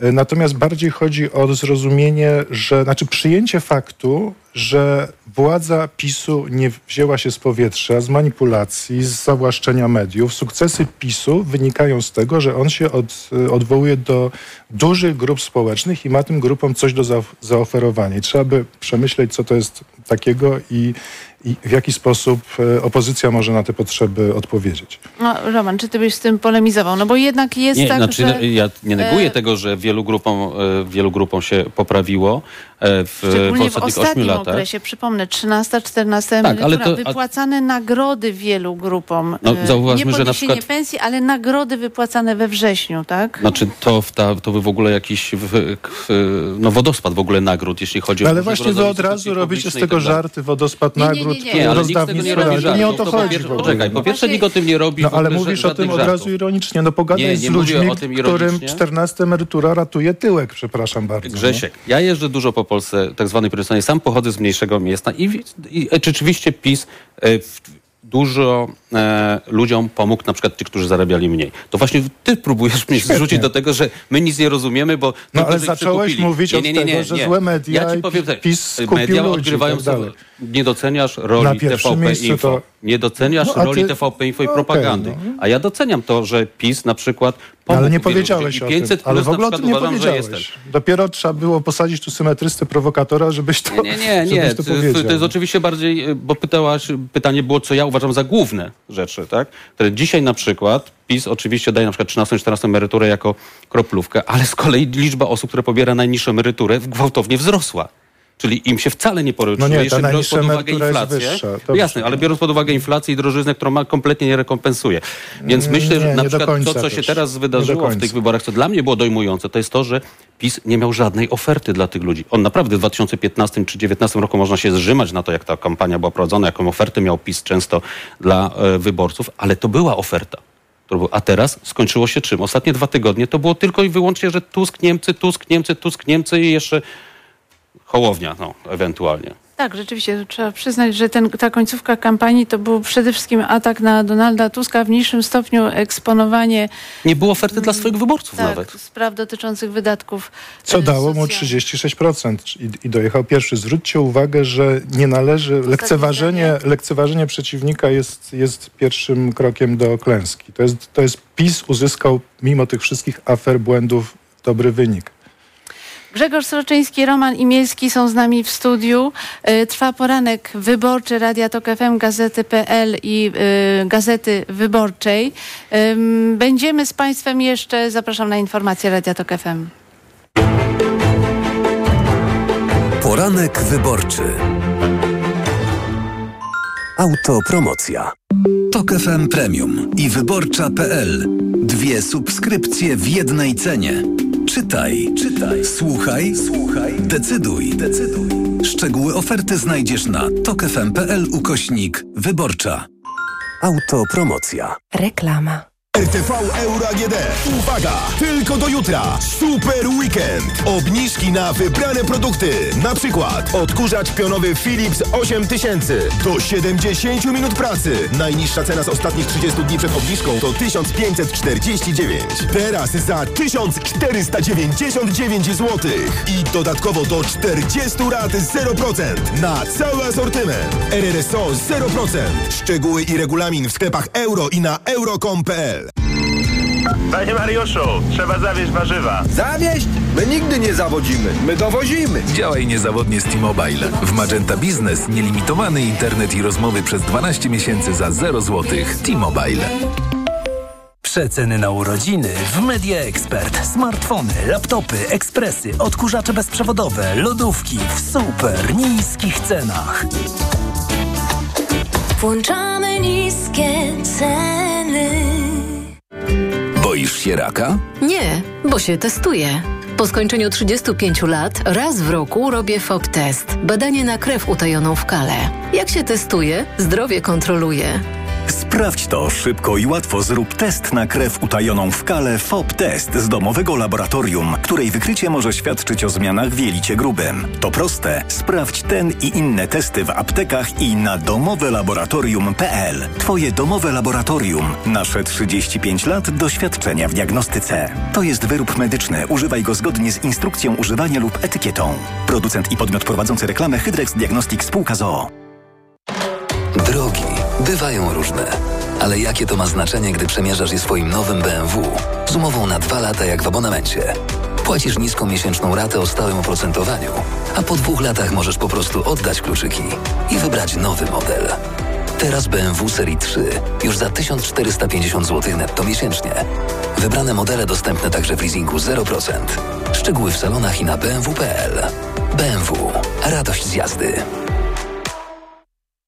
E, Natomiast bardziej chodzi o zrozumienie, że, znaczy przyjęcie faktu, że władza PiSu nie wzięła się z powietrza, z manipulacji, z zawłaszczenia mediów. Sukcesy PiSu wynikają z tego, że on się od, e, odwołuje do dużych grup społecznych i ma tym grupom coś do za, zaoferowania. I trzeba by przemyśleć, co to jest takiego i, i w jaki sposób e, opozycja może na te potrzeby odpowiedzieć. No, Roman, czy ty byś z tym polemizował? No bo jednak jest Nie, tak, znaczy, że... ja nie neguję e, tego, że wielu grupom, e, wielu grupom się poprawiło e, w, w Szczególnie w ostatnich ośmiu ostatnim latach. okresie, przypomnę, 13, 14 Tak, ale emerytura, to- a- wypłacane nagrody wielu grupom. No, zauważmy, nie że na przykład- pensji, ale nagrody wypłacane we wrześniu, tak? Znaczy to, w ta, to by w ogóle jakiś w, no, wodospad w ogóle nagród, jeśli chodzi o Ale różnego właśnie wy od razu robicie z tego tak żarty, wodospad Nie, nie, nie, nie. Nie, ale nikt z tego rozdawnictwo. nie robi ale żartu. nie o to po chodzi ogóle. Poczekaj, po pierwsze nikt o tym nie robi No ale mówisz o tym od razu ironicznie. No pogadaj Nie, z nie mówię ludźmi, o tym którym ironicznie. 14 emerytura ratuje tyłek, przepraszam bardzo. Grzesiek, ja jeżdżę dużo po Polsce, tak zwanej prowincjonalnej. Sam pochodzę z mniejszego miasta i, i, i rzeczywiście PiS e, w, dużo e, ludziom pomógł, na przykład ci, którzy zarabiali mniej. To właśnie ty próbujesz mnie Świetnie. zrzucić do tego, że my nic nie rozumiemy, bo... No ale zacząłeś przekupili. mówić od tego, że złe media Ja ci powiem tak, PiS media ludzi i odgrywają tak sobie... Nie doceniasz roli TVP Info. to- Nie doceniasz No, roli ty- TVP Info i no, propagandy. no. A ja doceniam to, że PiS na przykład pomógł Ale nie powiedziałeś o I 500 tym. Ale w ogóle o tym nie uważam, powiedziałeś. Dopiero trzeba było posadzić tu symetrystę, prowokatora, żebyś to, Nie, nie, nie. to To, powiedział. to jest oczywiście bardziej, y, bo pytałaś, pytanie było, co ja uważam za główne rzeczy, tak? Które dzisiaj na przykład PiS oczywiście daje na przykład 13-14 emeryturę jako kroplówkę, ale z kolei liczba osób, które pobiera najniższą emeryturę gwałtownie wzrosła. Czyli im się wcale nie poryczuje, No nie, biorąc pod uwagę inflację. No jasne, ale biorąc pod uwagę inflację i drożyznę, którą ma, kompletnie nie rekompensuje. Więc Mm, myślę, nie, że na przykład to, co się też. teraz Nie do wydarzyło w tych wyborach, co dla mnie było dojmujące, to jest to, że PiS nie miał żadnej oferty dla tych ludzi. On naprawdę w 2015 czy 2019 roku można się zrzymać na to, jak ta kampania była prowadzona, jaką ofertę miał PiS często dla e, wyborców, ale to była oferta. A teraz skończyło się czym? Ostatnie dwa tygodnie to było tylko i wyłącznie, że Tusk, Niemcy, Tusk, Niemcy, Tusk, Niemcy i jeszcze Hołownia, no, ewentualnie. Tak, rzeczywiście trzeba przyznać, że ten, ta końcówka kampanii to był przede wszystkim atak na Donalda Tuska, w mniejszym stopniu eksponowanie Nie było oferty dla swoich wyborców tak, nawet. spraw dotyczących wydatków. Co e, dało mu socjalnych. 36% i, i dojechał pierwszy. Zwróćcie uwagę, że nie należy, lekceważenie, lekceważenie przeciwnika jest, jest pierwszym krokiem do klęski. To jest, to jest PiS uzyskał mimo tych wszystkich afer, błędów dobry wynik. Grzegorz Sroczyński, Roman Imielski są z nami w studiu. E, Trwa poranek wyborczy Radia Tok FM, Gazety.pl i e, Gazety Wyborczej. Będziemy z Państwem jeszcze, zapraszam na informacje Radia Tok FM. Poranek wyborczy. Autopromocja. Tok FM Premium i wyborcza.pl. Dwie subskrypcje w jednej cenie. Czytaj, czytaj, słuchaj, słuchaj, decyduj, decyduj. Szczegóły oferty znajdziesz na tokefm.pl ukośnik wyborcza. Autopromocja. Reklama. RTV Euro AGD. Uwaga! Tylko do jutra. Super weekend. Obniżki na wybrane produkty. Na przykład odkurzacz pionowy Philips 8000 do 70 minut pracy. Najniższa cena z ostatnich 30 dni przed obniżką to 1549. Teraz za 1499 zł. I dodatkowo do 40 rat 0% na cały asortyment. RRSO 0%. Szczegóły i regulamin w sklepach euro i na euro.com.pl. Panie Mariuszu, trzeba zawieźć warzywa. Zawieźć? My nigdy nie zawodzimy, my dowozimy. Działaj niezawodnie z T-Mobile. W Magenta Business nielimitowany internet i rozmowy przez 12 miesięcy za 0 zł. T-Mobile. Przeceny na urodziny w Media Expert. Smartfony, laptopy, ekspresy, odkurzacze bezprzewodowe, lodówki w super niskich cenach. Włączamy niskie ceny. Boisz się raka? Nie, bo się testuję. Po skończeniu 35 lat raz w roku robię FOB test. Badanie na krew utajoną w kale. Jak się testuję, zdrowie kontroluję. Sprawdź to szybko i łatwo. Zrób test na krew utajoną w kale FOB Test z domowego laboratorium, której wykrycie może świadczyć o zmianach w jelicie grubym. To proste. Sprawdź ten i inne testy w aptekach i na domowelaboratorium.pl. Twoje domowe laboratorium. Nasze 35 lat doświadczenia w diagnostyce. To jest wyrób medyczny. Używaj go zgodnie z instrukcją używania lub etykietą. Producent i podmiot prowadzący reklamę Hydrex Diagnostics Spółka ZOO. Bywają różne. Ale jakie to ma znaczenie, gdy przemierzasz je swoim nowym BMW? Z umową na dwa lata jak w abonamencie. Płacisz niską miesięczną ratę o stałym oprocentowaniu, a po dwóch latach możesz po prostu oddać kluczyki i wybrać nowy model. Teraz BMW Serii 3 już za 1450 zł netto miesięcznie. Wybrane modele dostępne także w leasingu 0%. Szczegóły w salonach i na bmw.pl. BMW. Radość z jazdy.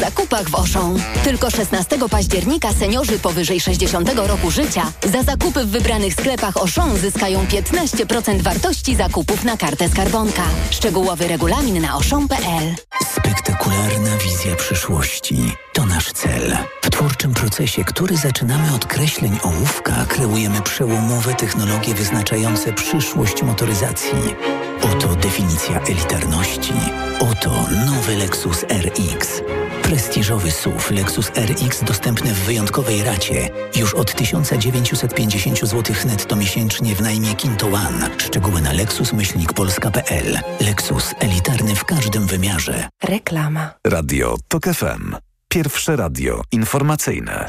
zakupach w Oszą. Tylko 16 października seniorzy powyżej 60 roku życia za zakupy w wybranych sklepach Oszą zyskają 15% wartości zakupów na kartę skarbonka. Szczegółowy regulamin na oszą.pl. Spektakularna wizja przyszłości to nasz cel. W twórczym procesie, który zaczynamy od kreśleń ołówka, kreujemy przełomowe technologie wyznaczające przyszłość motoryzacji. Oto definicja elitarności. Oto nowy Lexus RX. Prestiżowy SUV Lexus RX dostępny w wyjątkowej racie już od 1950 zł netto miesięcznie w najmie Kinto One. Szczegóły na lexus-polska.pl. Lexus elitarny w każdym wymiarze. Reklama. Radio TOK FM. Pierwsze radio informacyjne.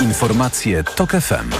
Informacje TOK FM.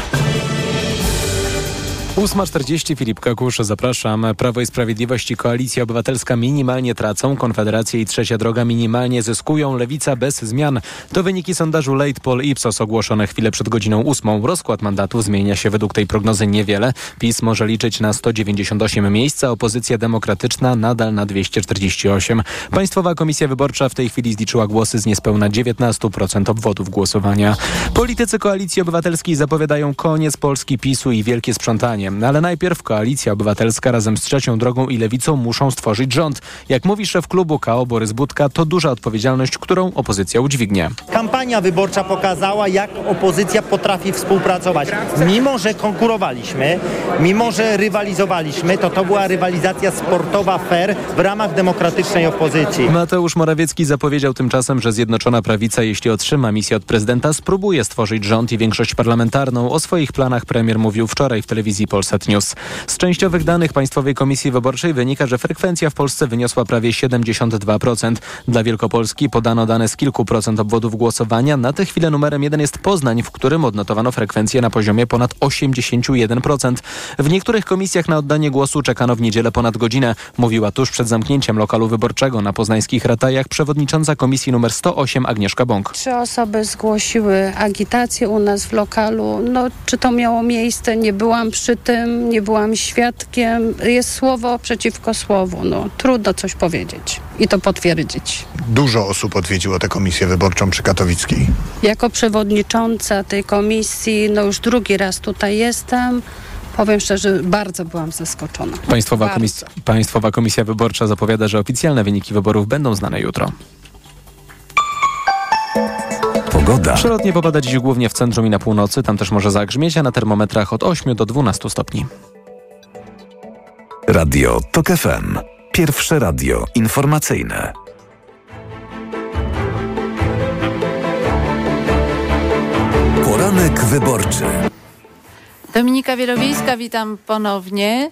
8.40 Filip Kakusz, zapraszam. Prawo i Sprawiedliwość i Koalicja Obywatelska minimalnie tracą, Konfederacja i Trzecia Droga minimalnie zyskują, Lewica bez zmian. To wyniki sondażu Late Poll Ipsos ogłoszone chwilę przed godziną 8. Rozkład mandatów zmienia się według tej prognozy niewiele. PiS może liczyć na 198 miejsc, a opozycja demokratyczna nadal na 248. Państwowa Komisja Wyborcza w tej chwili zliczyła głosy z niespełna 19% obwodów głosowania. Politycy Koalicji Obywatelskiej zapowiadają koniec Polski PiSu i wielkie sprzątanie. Ale najpierw Koalicja Obywatelska razem z Trzecią Drogą i Lewicą muszą stworzyć rząd. Jak mówi szef klubu KO Borys Budka, to duża odpowiedzialność, którą opozycja udźwignie. Kampania wyborcza pokazała, jak opozycja potrafi współpracować. Mimo, że konkurowaliśmy, mimo, że rywalizowaliśmy, to to była rywalizacja sportowa fair w ramach demokratycznej opozycji. Mateusz Morawiecki zapowiedział tymczasem, że Zjednoczona Prawica, jeśli otrzyma misję od prezydenta, spróbuje stworzyć rząd i większość parlamentarną. O swoich planach premier mówił wczoraj w telewizji Polsat News. Z częściowych danych Państwowej Komisji Wyborczej wynika, że frekwencja w Polsce wyniosła prawie 72%. Dla Wielkopolski podano dane z kilku procent obwodów głosowania. Na tę chwilę numerem jeden jest Poznań, w którym odnotowano frekwencję na poziomie ponad 81%. W niektórych komisjach na oddanie głosu czekano w niedzielę ponad godzinę, mówiła tuż przed zamknięciem lokalu wyborczego na poznańskich ratajach przewodnicząca komisji numer 108 Agnieszka Bąk. Trzy osoby zgłosiły agitację u nas w lokalu. No, czy to miało miejsce? Nie byłam przy tym, nie byłam świadkiem. Jest słowo przeciwko słowu. No, trudno coś powiedzieć i to potwierdzić. Dużo osób odwiedziło tę komisję wyborczą przy Katowickiej. Jako przewodnicząca tej komisji, no już drugi raz tutaj jestem. Powiem szczerze, bardzo byłam zaskoczona. Państwowa, Bardzo. komis- Państwowa Komisja Wyborcza zapowiada, że oficjalne wyniki wyborów będą znane jutro. Pogoda. Przelotnie popada dziś głównie w centrum i na północy, tam też może zagrzmieć, a na termometrach od 8 do 12 stopni. Radio TOK FM. Pierwsze radio informacyjne. Poranek wyborczy. Dominika Wielowiejska, witam ponownie.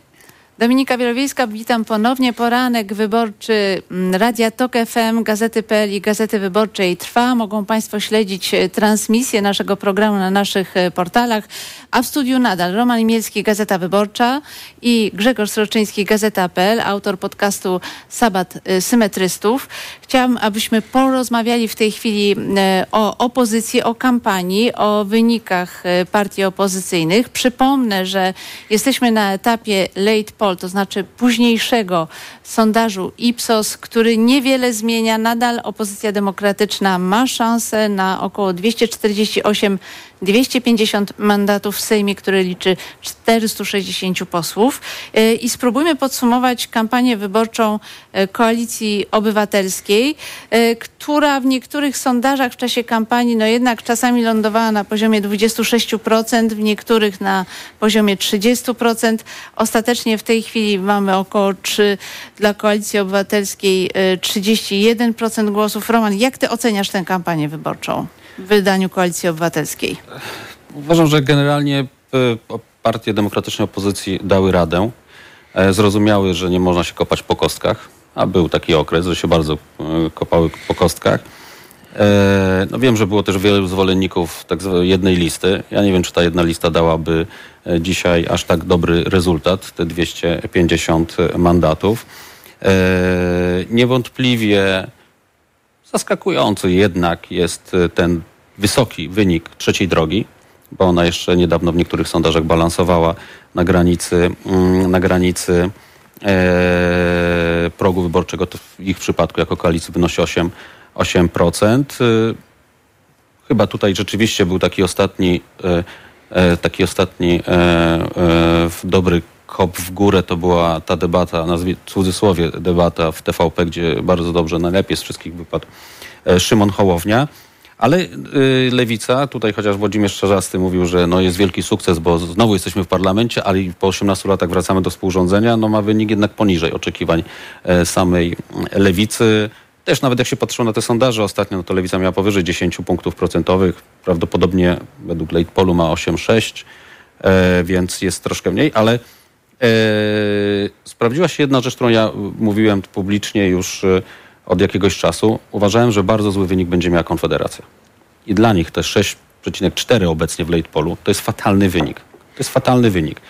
Dominika Wielowiejska, witam ponownie. Poranek wyborczy mm, Radia Tok FM, Gazety.pl i Gazety Wyborczej trwa. Mogą Państwo śledzić e, transmisję naszego programu na naszych e, portalach. A w studiu nadal Roman Imielski, Gazeta Wyborcza i Grzegorz Sroczyński, Gazeta.pl, autor podcastu Sabat e, Symetrystów. Chciałam, abyśmy porozmawiali w tej chwili o opozycji, o kampanii, o wynikach partii opozycyjnych. Przypomnę, że jesteśmy na etapie late to znaczy późniejszego sondażu Ipsos, który niewiele zmienia. Nadal opozycja demokratyczna ma szansę na około 248 250 mandatów w Sejmie, który liczy 460 posłów. E, I spróbujmy podsumować kampanię wyborczą e, Koalicji Obywatelskiej, e, która w niektórych sondażach w czasie kampanii, no jednak czasami lądowała na poziomie 26%, w niektórych na poziomie 30%. Ostatecznie w tej chwili mamy około 3 dla Koalicji Obywatelskiej 31% głosów. Roman, jak ty oceniasz tę kampanię wyborczą? W wydaniu Koalicji Obywatelskiej? Uważam, że generalnie e, partie demokratycznej opozycji dały radę. E, zrozumiały, że nie można się kopać po kostkach, a był taki okres, że się bardzo e, kopały po kostkach. No wiem, że było też wielu zwolenników tak jednej listy. Ja nie wiem, czy ta jedna lista dałaby dzisiaj aż tak dobry rezultat, te 250 mandatów. Niewątpliwie Zaskakujący jednak jest y, ten wysoki wynik trzeciej drogi, bo ona jeszcze niedawno w niektórych sondażach balansowała na granicy, mm, na granicy e, progu wyborczego. To w ich przypadku jako koalicji wynosi 8, 8%. Y, chyba tutaj rzeczywiście był taki ostatni, e, e, taki ostatni dobry hop w górę to była ta debata, nazwij w cudzysłowie debata w TVP, gdzie bardzo dobrze, najlepiej z wszystkich wypadł e, Szymon Hołownia. Ale y, Lewica, tutaj chociaż Włodzimierz Czarzasty mówił, że no jest wielki sukces, bo znowu jesteśmy w parlamencie, ale po 18 latach wracamy do współrządzenia, no ma wynik jednak poniżej oczekiwań e, samej Lewicy. Też nawet jak się patrzyło na te sondaże ostatnio, no to Lewica miała powyżej 10 punktów procentowych. Prawdopodobnie według Late Polu ma 8,6, e, więc jest troszkę mniej, ale sprawdziła się jedna rzecz, którą ja mówiłem publicznie już e, od jakiegoś czasu. Uważałem, że bardzo zły wynik będzie miała Konfederacja. I dla nich te 6,4 obecnie w late polu to jest fatalny wynik. To jest fatalny wynik.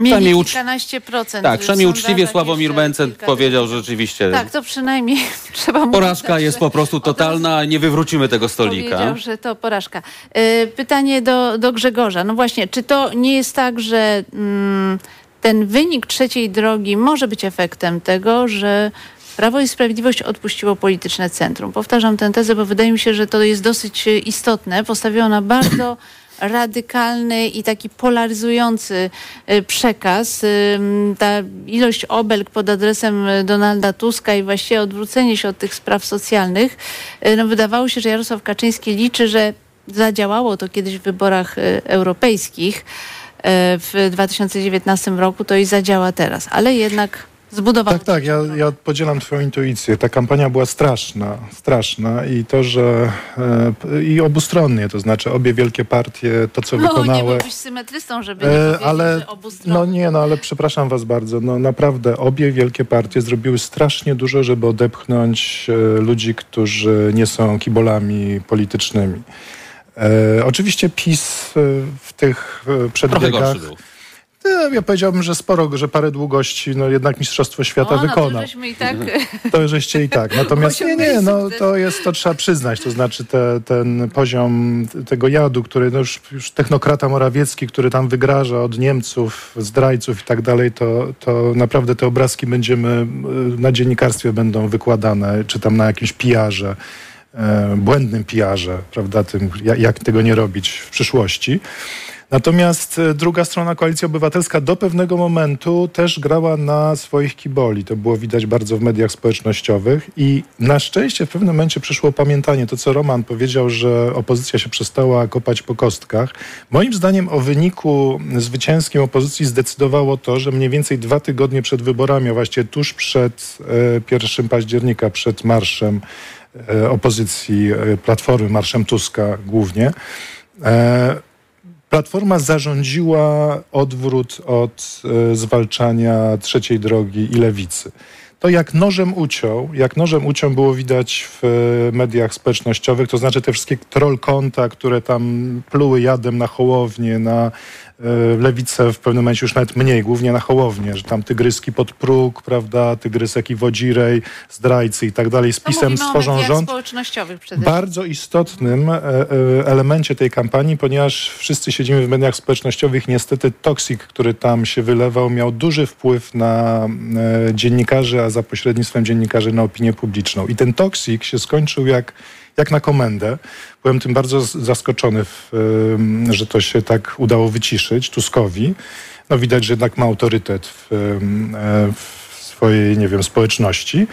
Mieli ucz... kilkanaście procent. Tak, przynajmniej uczciwie Sławomir Mencen powiedział że rzeczywiście. Tak, to przynajmniej trzeba mówić. Porażka tak, jest po prostu totalna, nie wywrócimy tego stolika. Powiedział, że to porażka. E, pytanie do, do Grzegorza. No właśnie, czy to nie jest tak, że... Mm, ten wynik trzeciej drogi może być efektem tego, że Prawo i Sprawiedliwość odpuściło polityczne centrum. Powtarzam tę tezę, bo wydaje mi się, że to jest dosyć istotne. Postawiło na bardzo radykalny i taki polaryzujący y, przekaz. Y, ta ilość obelg pod adresem Donalda Tuska i właściwie odwrócenie się od tych spraw socjalnych, no wydawało się, że Jarosław Kaczyński liczy, że zadziałało to kiedyś w wyborach europejskich. E, w 2019 roku, to i zadziała teraz. Ale jednak zbudowano. Tak, tak, ja, ja podzielam twoją intuicję. Ta kampania była straszna, straszna i to, że e, i obustronnie, to znaczy obie wielkie partie, to co no, wykonały... nie byłbyś symetrystą, żeby nie e, ale, No nie, no ale przepraszam was bardzo, no naprawdę obie wielkie partie zrobiły strasznie dużo, żeby odepchnąć e, ludzi, którzy nie są kibolami politycznymi. E, oczywiście PiS e, w tych e, przedbiegach... E, ja powiedziałbym, że sporo, że parę długości, no jednak Mistrzostwo Świata o, wykonał. No to żeśmy i tak... To żeście i tak. Natomiast nie, nie, no to jest, to trzeba przyznać, to znaczy te, ten poziom tego jadu, który no już, już technokrata Morawiecki, który tam wygraża od Niemców, zdrajców i tak dalej, to, to naprawdę te obrazki będziemy, na dziennikarstwie będą wykładane, czy tam na jakimś pijarze. E, błędnym PR-ze, prawda, tym, jak tego nie robić w przyszłości. Natomiast e, druga strona Koalicja Obywatelska do pewnego momentu też grała na swoich kiboli. To było widać bardzo w mediach społecznościowych i na szczęście w pewnym momencie przyszło pamiętanie, to co Roman powiedział, że opozycja się przestała kopać po kostkach. Moim zdaniem o wyniku zwycięskim opozycji zdecydowało to, że mniej więcej dwa tygodnie przed wyborami, a właściwie tuż przed 1 e, października, przed marszem opozycji e, Platformy, marszem Tuska głównie, e, Platforma zarządziła odwrót od e, zwalczania trzeciej drogi i lewicy. To jak nożem uciął, jak nożem uciął było widać w e, mediach społecznościowych, to znaczy te wszystkie troll konta, które tam pluły jadem na Hołownię, na e, lewicę w pewnym momencie już nawet mniej, głównie na Hołownię, że tam tygryski pod próg, prawda, tygrysek i wodzirej, zdrajcy i tak dalej, z pisem stworzą rząd społecznościowych przede bardzo istotnym e, e, elemencie tej kampanii, ponieważ wszyscy siedzimy w mediach społecznościowych. Niestety toksik, który tam się wylewał, miał duży wpływ na e, dziennikarzy, a za pośrednictwem dziennikarzy na opinię publiczną. I ten toksik się skończył jak, jak na komendę. Byłem tym bardzo zaskoczony, w, że to się tak udało wyciszyć Tuskowi. No widać, że jednak ma autorytet w, e, w swojej, nie wiem, społeczności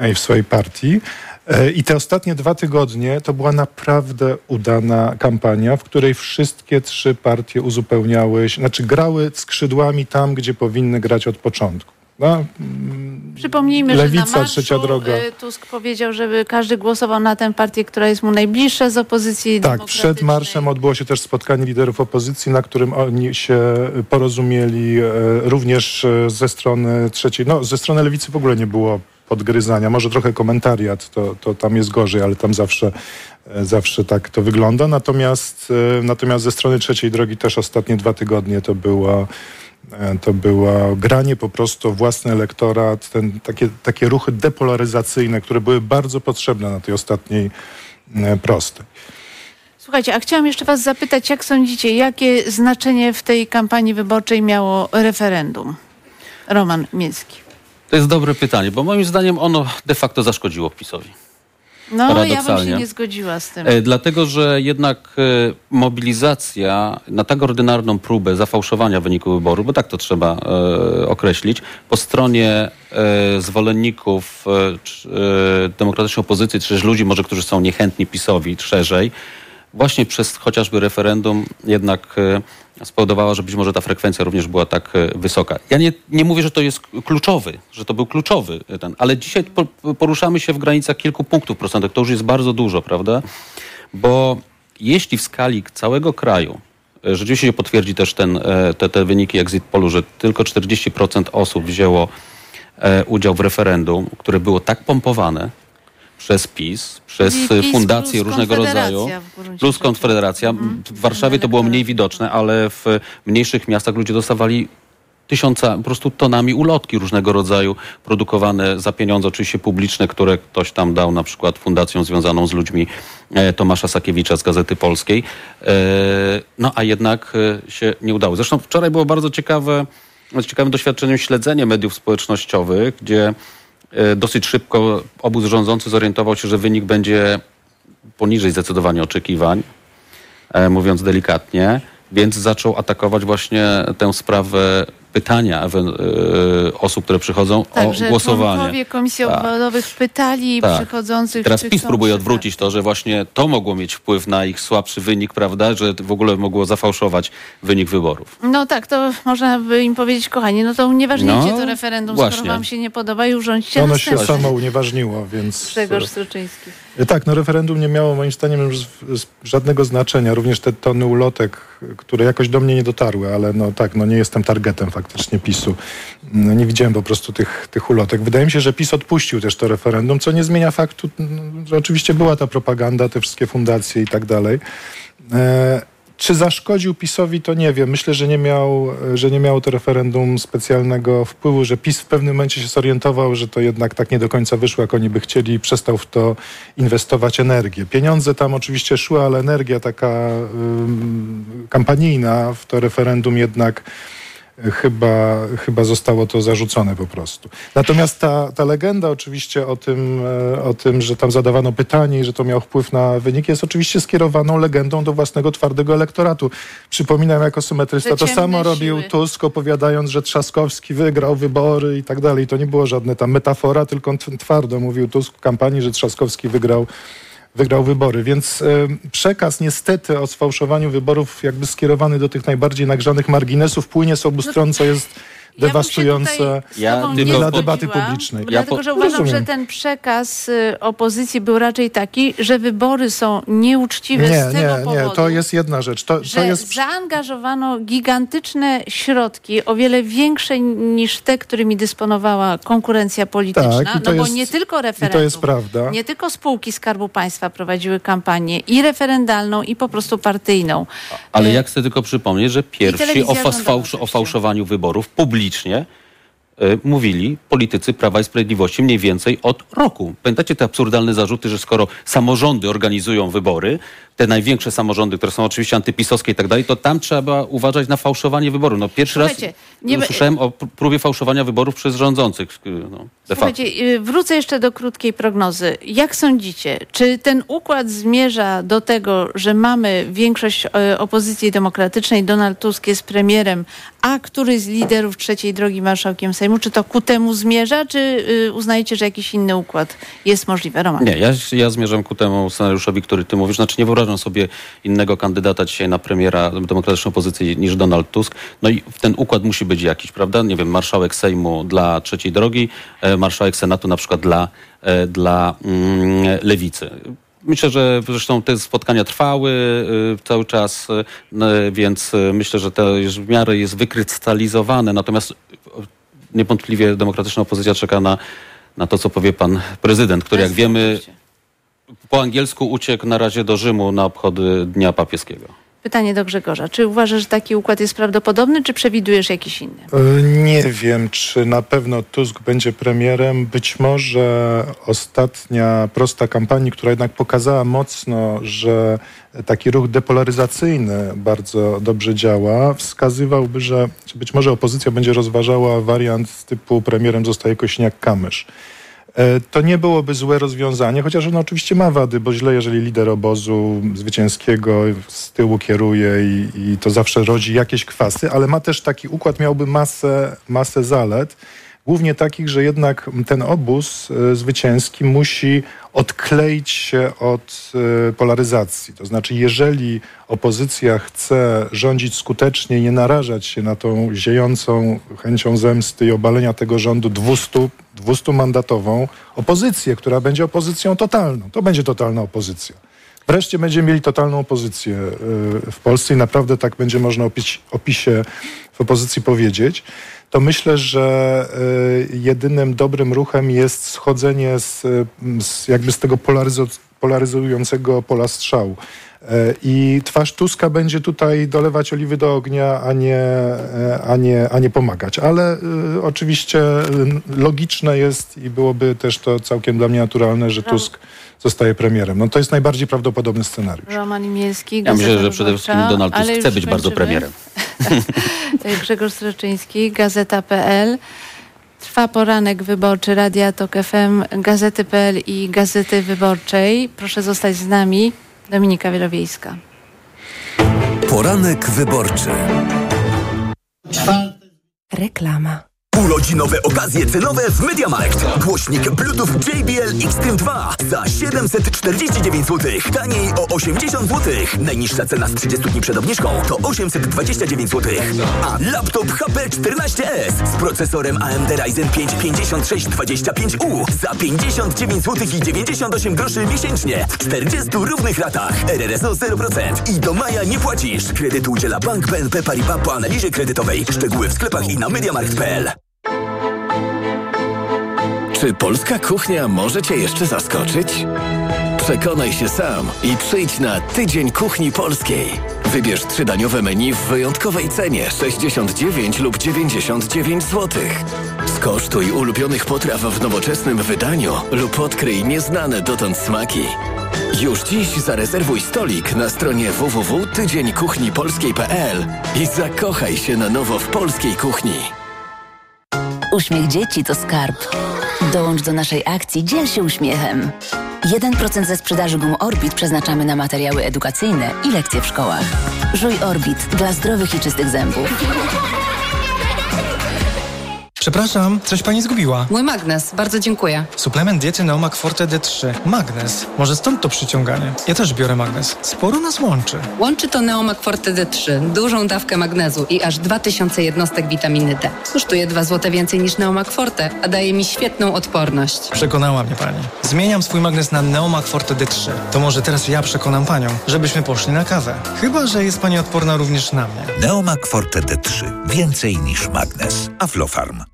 e, i w swojej partii. E, I te ostatnie dwa tygodnie to była naprawdę udana kampania, w której wszystkie trzy partie uzupełniały, się- znaczy grały skrzydłami tam, gdzie powinny grać od początku. No, Przypomnijmy, Lewica, że na marszu trzecia droga. y, Tusk powiedział, żeby każdy głosował na tę partię, która jest mu najbliższa z opozycji tak, przed marszem odbyło się też spotkanie liderów opozycji, na którym oni się porozumieli e, również e, ze strony trzeciej. No, ze strony lewicy w ogóle nie było podgryzania. Może trochę komentariat, to, to tam jest gorzej, ale tam zawsze, e, zawsze tak to wygląda. Natomiast, natomiast ze strony trzeciej drogi też ostatnie dwa tygodnie to była to było granie po prostu własny elektorat, ten, takie, takie ruchy depolaryzacyjne, które były bardzo potrzebne na tej ostatniej e, prostej. Słuchajcie, a chciałam jeszcze was zapytać, jak sądzicie, jakie znaczenie w tej kampanii wyborczej miało referendum? Roman Miecki. To jest dobre pytanie, bo moim zdaniem ono de facto zaszkodziło PiSowi. No, ja bym się nie zgodziła z tym. E, Dlatego, że jednak e, mobilizacja na tak ordynarną próbę zafałszowania wyniku wyboru, bo tak to trzeba e, określić, po stronie zwolenników demokratycznej opozycji, czy też ludzi może, którzy są niechętni PiSowi szerzej, właśnie przez chociażby referendum jednak e, spowodowała, że być może ta frekwencja również była tak e, wysoka. Ja nie, nie mówię, że to jest kluczowy, że to był kluczowy ten, ale dzisiaj po, poruszamy się w granicach kilku punktów procentowych. To już jest bardzo dużo, prawda? Bo jeśli w skali całego kraju e, rzeczywiście się potwierdzi też ten, e, te, te wyniki exit polu, że tylko 40% osób wzięło e, udział w referendum, które było tak pompowane przez PiS, przez PiS fundacje różnego rodzaju, plus Konfederacja. W Warszawie to było mniej widoczne, ale w mniejszych miastach ludzie dostawali tysiąca, po prostu tonami ulotki różnego rodzaju, produkowane za pieniądze oczywiście publiczne, które ktoś tam dał na przykład fundacją związaną z ludźmi e, Tomasza Sakiewicza z Gazety Polskiej. E, no a jednak e, się nie udało. Zresztą wczoraj było bardzo ciekawe, ciekawym doświadczeniem śledzenie mediów społecznościowych, gdzie dosyć szybko obóz rządzący zorientował się, że wynik będzie poniżej zdecydowanie oczekiwań, e, mówiąc delikatnie, więc zaczął atakować właśnie tę sprawę pytania e, osób, które przychodzą Tak, o że głosowanie. członkowie komisji Tak. obwodowych pytali Tak. przychodzących, Teraz PiS próbuje odwrócić to, że właśnie to mogło mieć wpływ na ich słabszy wynik, prawda, że w ogóle mogło zafałszować wynik wyborów. No tak, to można by im powiedzieć, kochani, no to unieważnijcie No, to referendum, właśnie. skoro wam się nie podoba i urządźcie Ono się następne. samo unieważniło, więc... Grzegorz Struczyński. E, Tak, no referendum nie miało moim zdaniem żadnego znaczenia. Również te tony ulotek, które jakoś do mnie nie dotarły, ale no tak, no nie jestem targetem faktycznie PiSu. No, nie widziałem po prostu tych, tych ulotek. Wydaje mi się, że PiS odpuścił też to referendum, co nie zmienia faktu, no, że oczywiście była ta propaganda, te wszystkie fundacje i tak dalej. Czy zaszkodził PiSowi, to nie wiem. Myślę, że nie, miał, że nie miało to referendum specjalnego wpływu, że PiS w pewnym momencie się zorientował, że to jednak tak nie do końca wyszło, jak oni by chcieli i przestał w to inwestować energię. Pieniądze tam oczywiście szły, ale energia taka ym, kampanijna w to referendum jednak chyba, chyba zostało to zarzucone po prostu. Natomiast ta, ta legenda oczywiście o tym, e, o tym, że tam zadawano pytanie i że to miało wpływ na wyniki, jest oczywiście skierowaną legendą do własnego twardego elektoratu. Przypominam jako symetrysta, to samo robił siły. Tusk, opowiadając, że Trzaskowski wygrał wybory i tak dalej. To nie było żadne tam metafora, tylko twardo mówił Tusk w kampanii, że Trzaskowski wygrał wygrał wybory. Więc e, przekaz niestety o sfałszowaniu wyborów jakby skierowany do tych najbardziej nagrzanych marginesów płynie z obu stron, co jest dewastujące Ja dla debaty publicznej. Dlatego, że uważam, Rozumiem. że ten przekaz y, opozycji był raczej taki, że wybory są nieuczciwe Nie, z tego nie, powodu. nie, to jest jedna rzecz. To, to że jest zaangażowano gigantyczne środki, o wiele większe niż te, którymi dysponowała konkurencja polityczna, Tak, i to no bo jest- nie tylko i to referendum, jest prawda. nie tylko spółki Skarbu Państwa prowadziły kampanię i referendalną, i po prostu partyjną. Ale Y, ja chcę tylko przypomnieć, że pierwsi o, fałsz, o fałszowaniu wyborów publicznie y, mówili politycy Prawa i Sprawiedliwości mniej więcej od roku. Pamiętacie te absurdalne zarzuty, że skoro samorządy organizują wybory, te największe samorządy, które są oczywiście antypisowskie i tak dalej, to tam trzeba uważać na fałszowanie wyborów. No pierwszy raz Słuchajcie, nie be- usłyszałem o pr- próbie fałszowania wyborów przez rządzących. y, No, de facto. Słuchajcie, y, wrócę jeszcze do krótkiej prognozy. Jak sądzicie, czy ten układ zmierza do tego, że mamy większość e, opozycji demokratycznej, Donald Tusk jest premierem, a któryś z liderów trzeciej drogi marszałkiem Sejmu, czy to ku temu zmierza, czy y, uznajecie, że jakiś inny układ jest możliwy? Roman. Nie, ja, ja zmierzam ku temu scenariuszowi, który ty mówisz. Znaczy nie wyobrażam sobie innego kandydata dzisiaj na premiera demokratycznej opozycji niż Donald Tusk. No i ten układ musi być jakiś, prawda? Nie wiem, marszałek Sejmu dla trzeciej drogi, e, marszałek Senatu na przykład dla, e, dla mm, lewicy. Myślę, że zresztą te spotkania trwały y, cały czas, no, więc myślę, że to już w miarę jest wykrystalizowane. Natomiast niewątpliwie demokratyczna opozycja czeka na, na to, co powie pan prezydent, który jak wiemy po angielsku uciekł na razie do Rzymu na obchody Dnia Papieskiego. Pytanie do Grzegorza. Czy uważasz, że taki układ jest prawdopodobny, czy przewidujesz jakiś inny? E, Nie wiem, czy na pewno Tusk będzie premierem. Być może ostatnia prosta kampanii, która jednak pokazała mocno, że taki ruch depolaryzacyjny bardzo dobrze działa, wskazywałby, że że być może opozycja będzie rozważała wariant typu premierem zostaje Kośniak-Kamysz. E, To nie byłoby złe rozwiązanie, chociaż ono oczywiście ma wady, bo źle, jeżeli lider obozu zwycięskiego z tyłu kieruje i, i to zawsze rodzi jakieś kwasy, ale ma też taki układ, miałby masę, masę zalet, głównie takich, że jednak ten obóz e, zwycięski musi odkleić się od e, polaryzacji. To znaczy, jeżeli opozycja chce rządzić skutecznie nie narażać się na tą ziejącą chęcią zemsty i obalenia tego rządu 200, 200 mandatową opozycję, która będzie opozycją totalną. To będzie totalna opozycja. Wreszcie będziemy mieli totalną opozycję y, w Polsce i naprawdę tak będzie można opić, opisie w opozycji powiedzieć. To myślę, że y, jedynym dobrym ruchem jest schodzenie z, y, z jakby z tego polaryzującego pola strzału. Y, I twarz Tuska będzie tutaj dolewać oliwy do ognia, a nie, e, a nie, a nie pomagać. Ale y, oczywiście logiczne jest i byłoby też to całkiem dla mnie naturalne, że Tusk zostaje premierem. No to jest najbardziej prawdopodobny scenariusz. Roman Imielski, Ja myślę, że przede wszystkim Donald Tusk chce być bardzo premierem. Grzegorz Streczyński, Gazeta.pl. Trwa poranek wyborczy Radia Tok FM, Gazety.pl i Gazety Wyborczej. Proszę zostać z nami. Dominika Wielowiejska. Poranek wyborczy. Reklama. Urodzinowe okazje cenowe w MediaMarkt. Głośnik Bluetooth JBL Xtreme 2 za 749 zł. Taniej o 80 zł. Najniższa cena z 30 dni przed obniżką to 829 zł. A laptop HP 14S z procesorem AMD Ryzen 5 5625U za 59 zł i 98 groszy miesięcznie w 40 równych ratach. RRSO 0% i do maja nie płacisz. Kredyt udziela Bank BNP Paribas po analizie kredytowej. Szczegóły w sklepach i na MediaMarkt.pl. Czy polska kuchnia może Cię jeszcze zaskoczyć? Przekonaj się sam i przyjdź na Tydzień Kuchni Polskiej. Wybierz trzydaniowe menu w wyjątkowej cenie 69 lub 99 zł. Skosztuj ulubionych potraw w nowoczesnym wydaniu lub odkryj nieznane dotąd smaki. Już dziś zarezerwuj stolik na stronie www.tydzieńkuchnipolskiej.pl i zakochaj się na nowo w polskiej kuchni. Uśmiech dzieci to skarb. Dołącz do naszej akcji Dziel się uśmiechem. 1% ze sprzedaży gum Orbit przeznaczamy na materiały edukacyjne i lekcje w szkołach. Żuj Orbit dla zdrowych i czystych zębów. Przepraszam, coś pani zgubiła. Mój magnes, bardzo dziękuję. Suplement diety Neomak Forte D3. Magnes. Może stąd to przyciąganie. Ja też biorę magnes. Sporo nas łączy. Łączy to Neomak Forte D3, dużą dawkę magnezu i aż 2000 jednostek witaminy D. Kosztuje 2 zł więcej niż Neomak Forte, a daje mi świetną odporność. Przekonała mnie pani. Zmieniam swój magnes na Neomak Forte D3. To może teraz ja przekonam panią, żebyśmy poszli na kawę. Chyba, że jest pani odporna również na mnie. Neomak Forte D3. Więcej niż magnes. Aflofarm.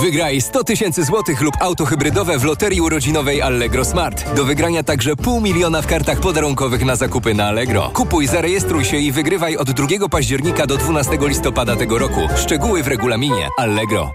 Wygraj 100 tysięcy złotych lub auto hybrydowe w loterii urodzinowej Allegro Smart. Do wygrania także pół miliona w kartach podarunkowych na zakupy na Allegro. Kupuj, zarejestruj się i wygrywaj od 2 października do 12 listopada tego roku. Szczegóły w regulaminie Allegro.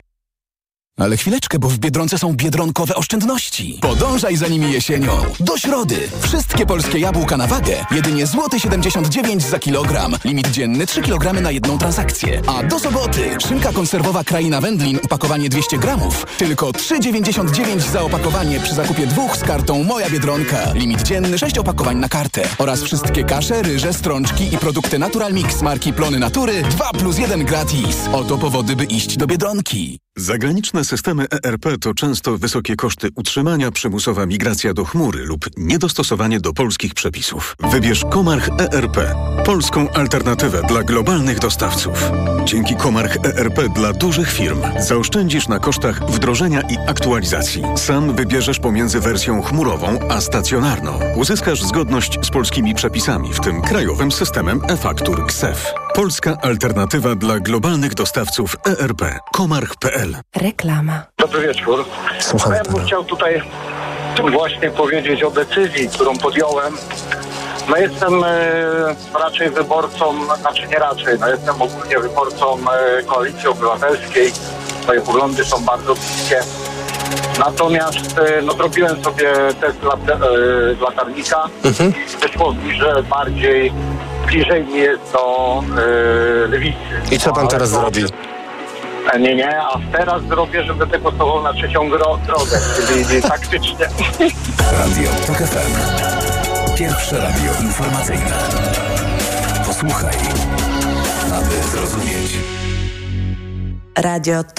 Ale chwileczkę, bo w Biedronce są biedronkowe oszczędności. Podążaj za nimi jesienią. Do środy. Wszystkie polskie jabłka na wagę. Jedynie złoty 79 zł za kilogram. Limit dzienny 3 kg na jedną transakcję. A do soboty. Szynka konserwowa Kraina Wędlin, opakowanie 200 gramów. Tylko 3,99 za opakowanie przy zakupie dwóch z kartą Moja Biedronka. Limit dzienny 6 opakowań na kartę. Oraz wszystkie kasze, ryże, strączki i produkty Natural Mix marki Plony Natury 2 plus 1 gratis. Oto powody, by iść do Biedronki. Zagraniczne systemy ERP to często wysokie koszty utrzymania, przymusowa migracja do chmury lub niedostosowanie do polskich przepisów. Wybierz Komarch ERP, polską alternatywę dla globalnych dostawców. Dzięki Komarch ERP dla dużych firm zaoszczędzisz na kosztach wdrożenia i aktualizacji. Sam wybierzesz pomiędzy wersją chmurową a stacjonarną. Uzyskasz zgodność z polskimi przepisami, w tym krajowym systemem e-faktur KSEF. Polska alternatywa dla globalnych dostawców ERP. Komarch.pl Reklama. Dobry wieczór. Słucham ja bym chciał tutaj właśnie powiedzieć o decyzji, którą podjąłem. No jestem e, raczej wyborcą, znaczy nie raczej, no jestem ogólnie wyborcą e, Koalicji Obywatelskiej. Moje poglądy są bardzo bliskie. Natomiast e, no, zrobiłem sobie test lat, e, latarnika Mhm. i wyszło mi, że bardziej bliżej mi jest do e, lewicy. I co pan teraz zrobi? Nie, nie, a teraz zrobię, żeby tego głosował na trzecią drogę, czyli taktycznie. Radio TOK FM. Pierwsze radio informacyjne. Posłuchaj, aby zrozumieć. Radio TOK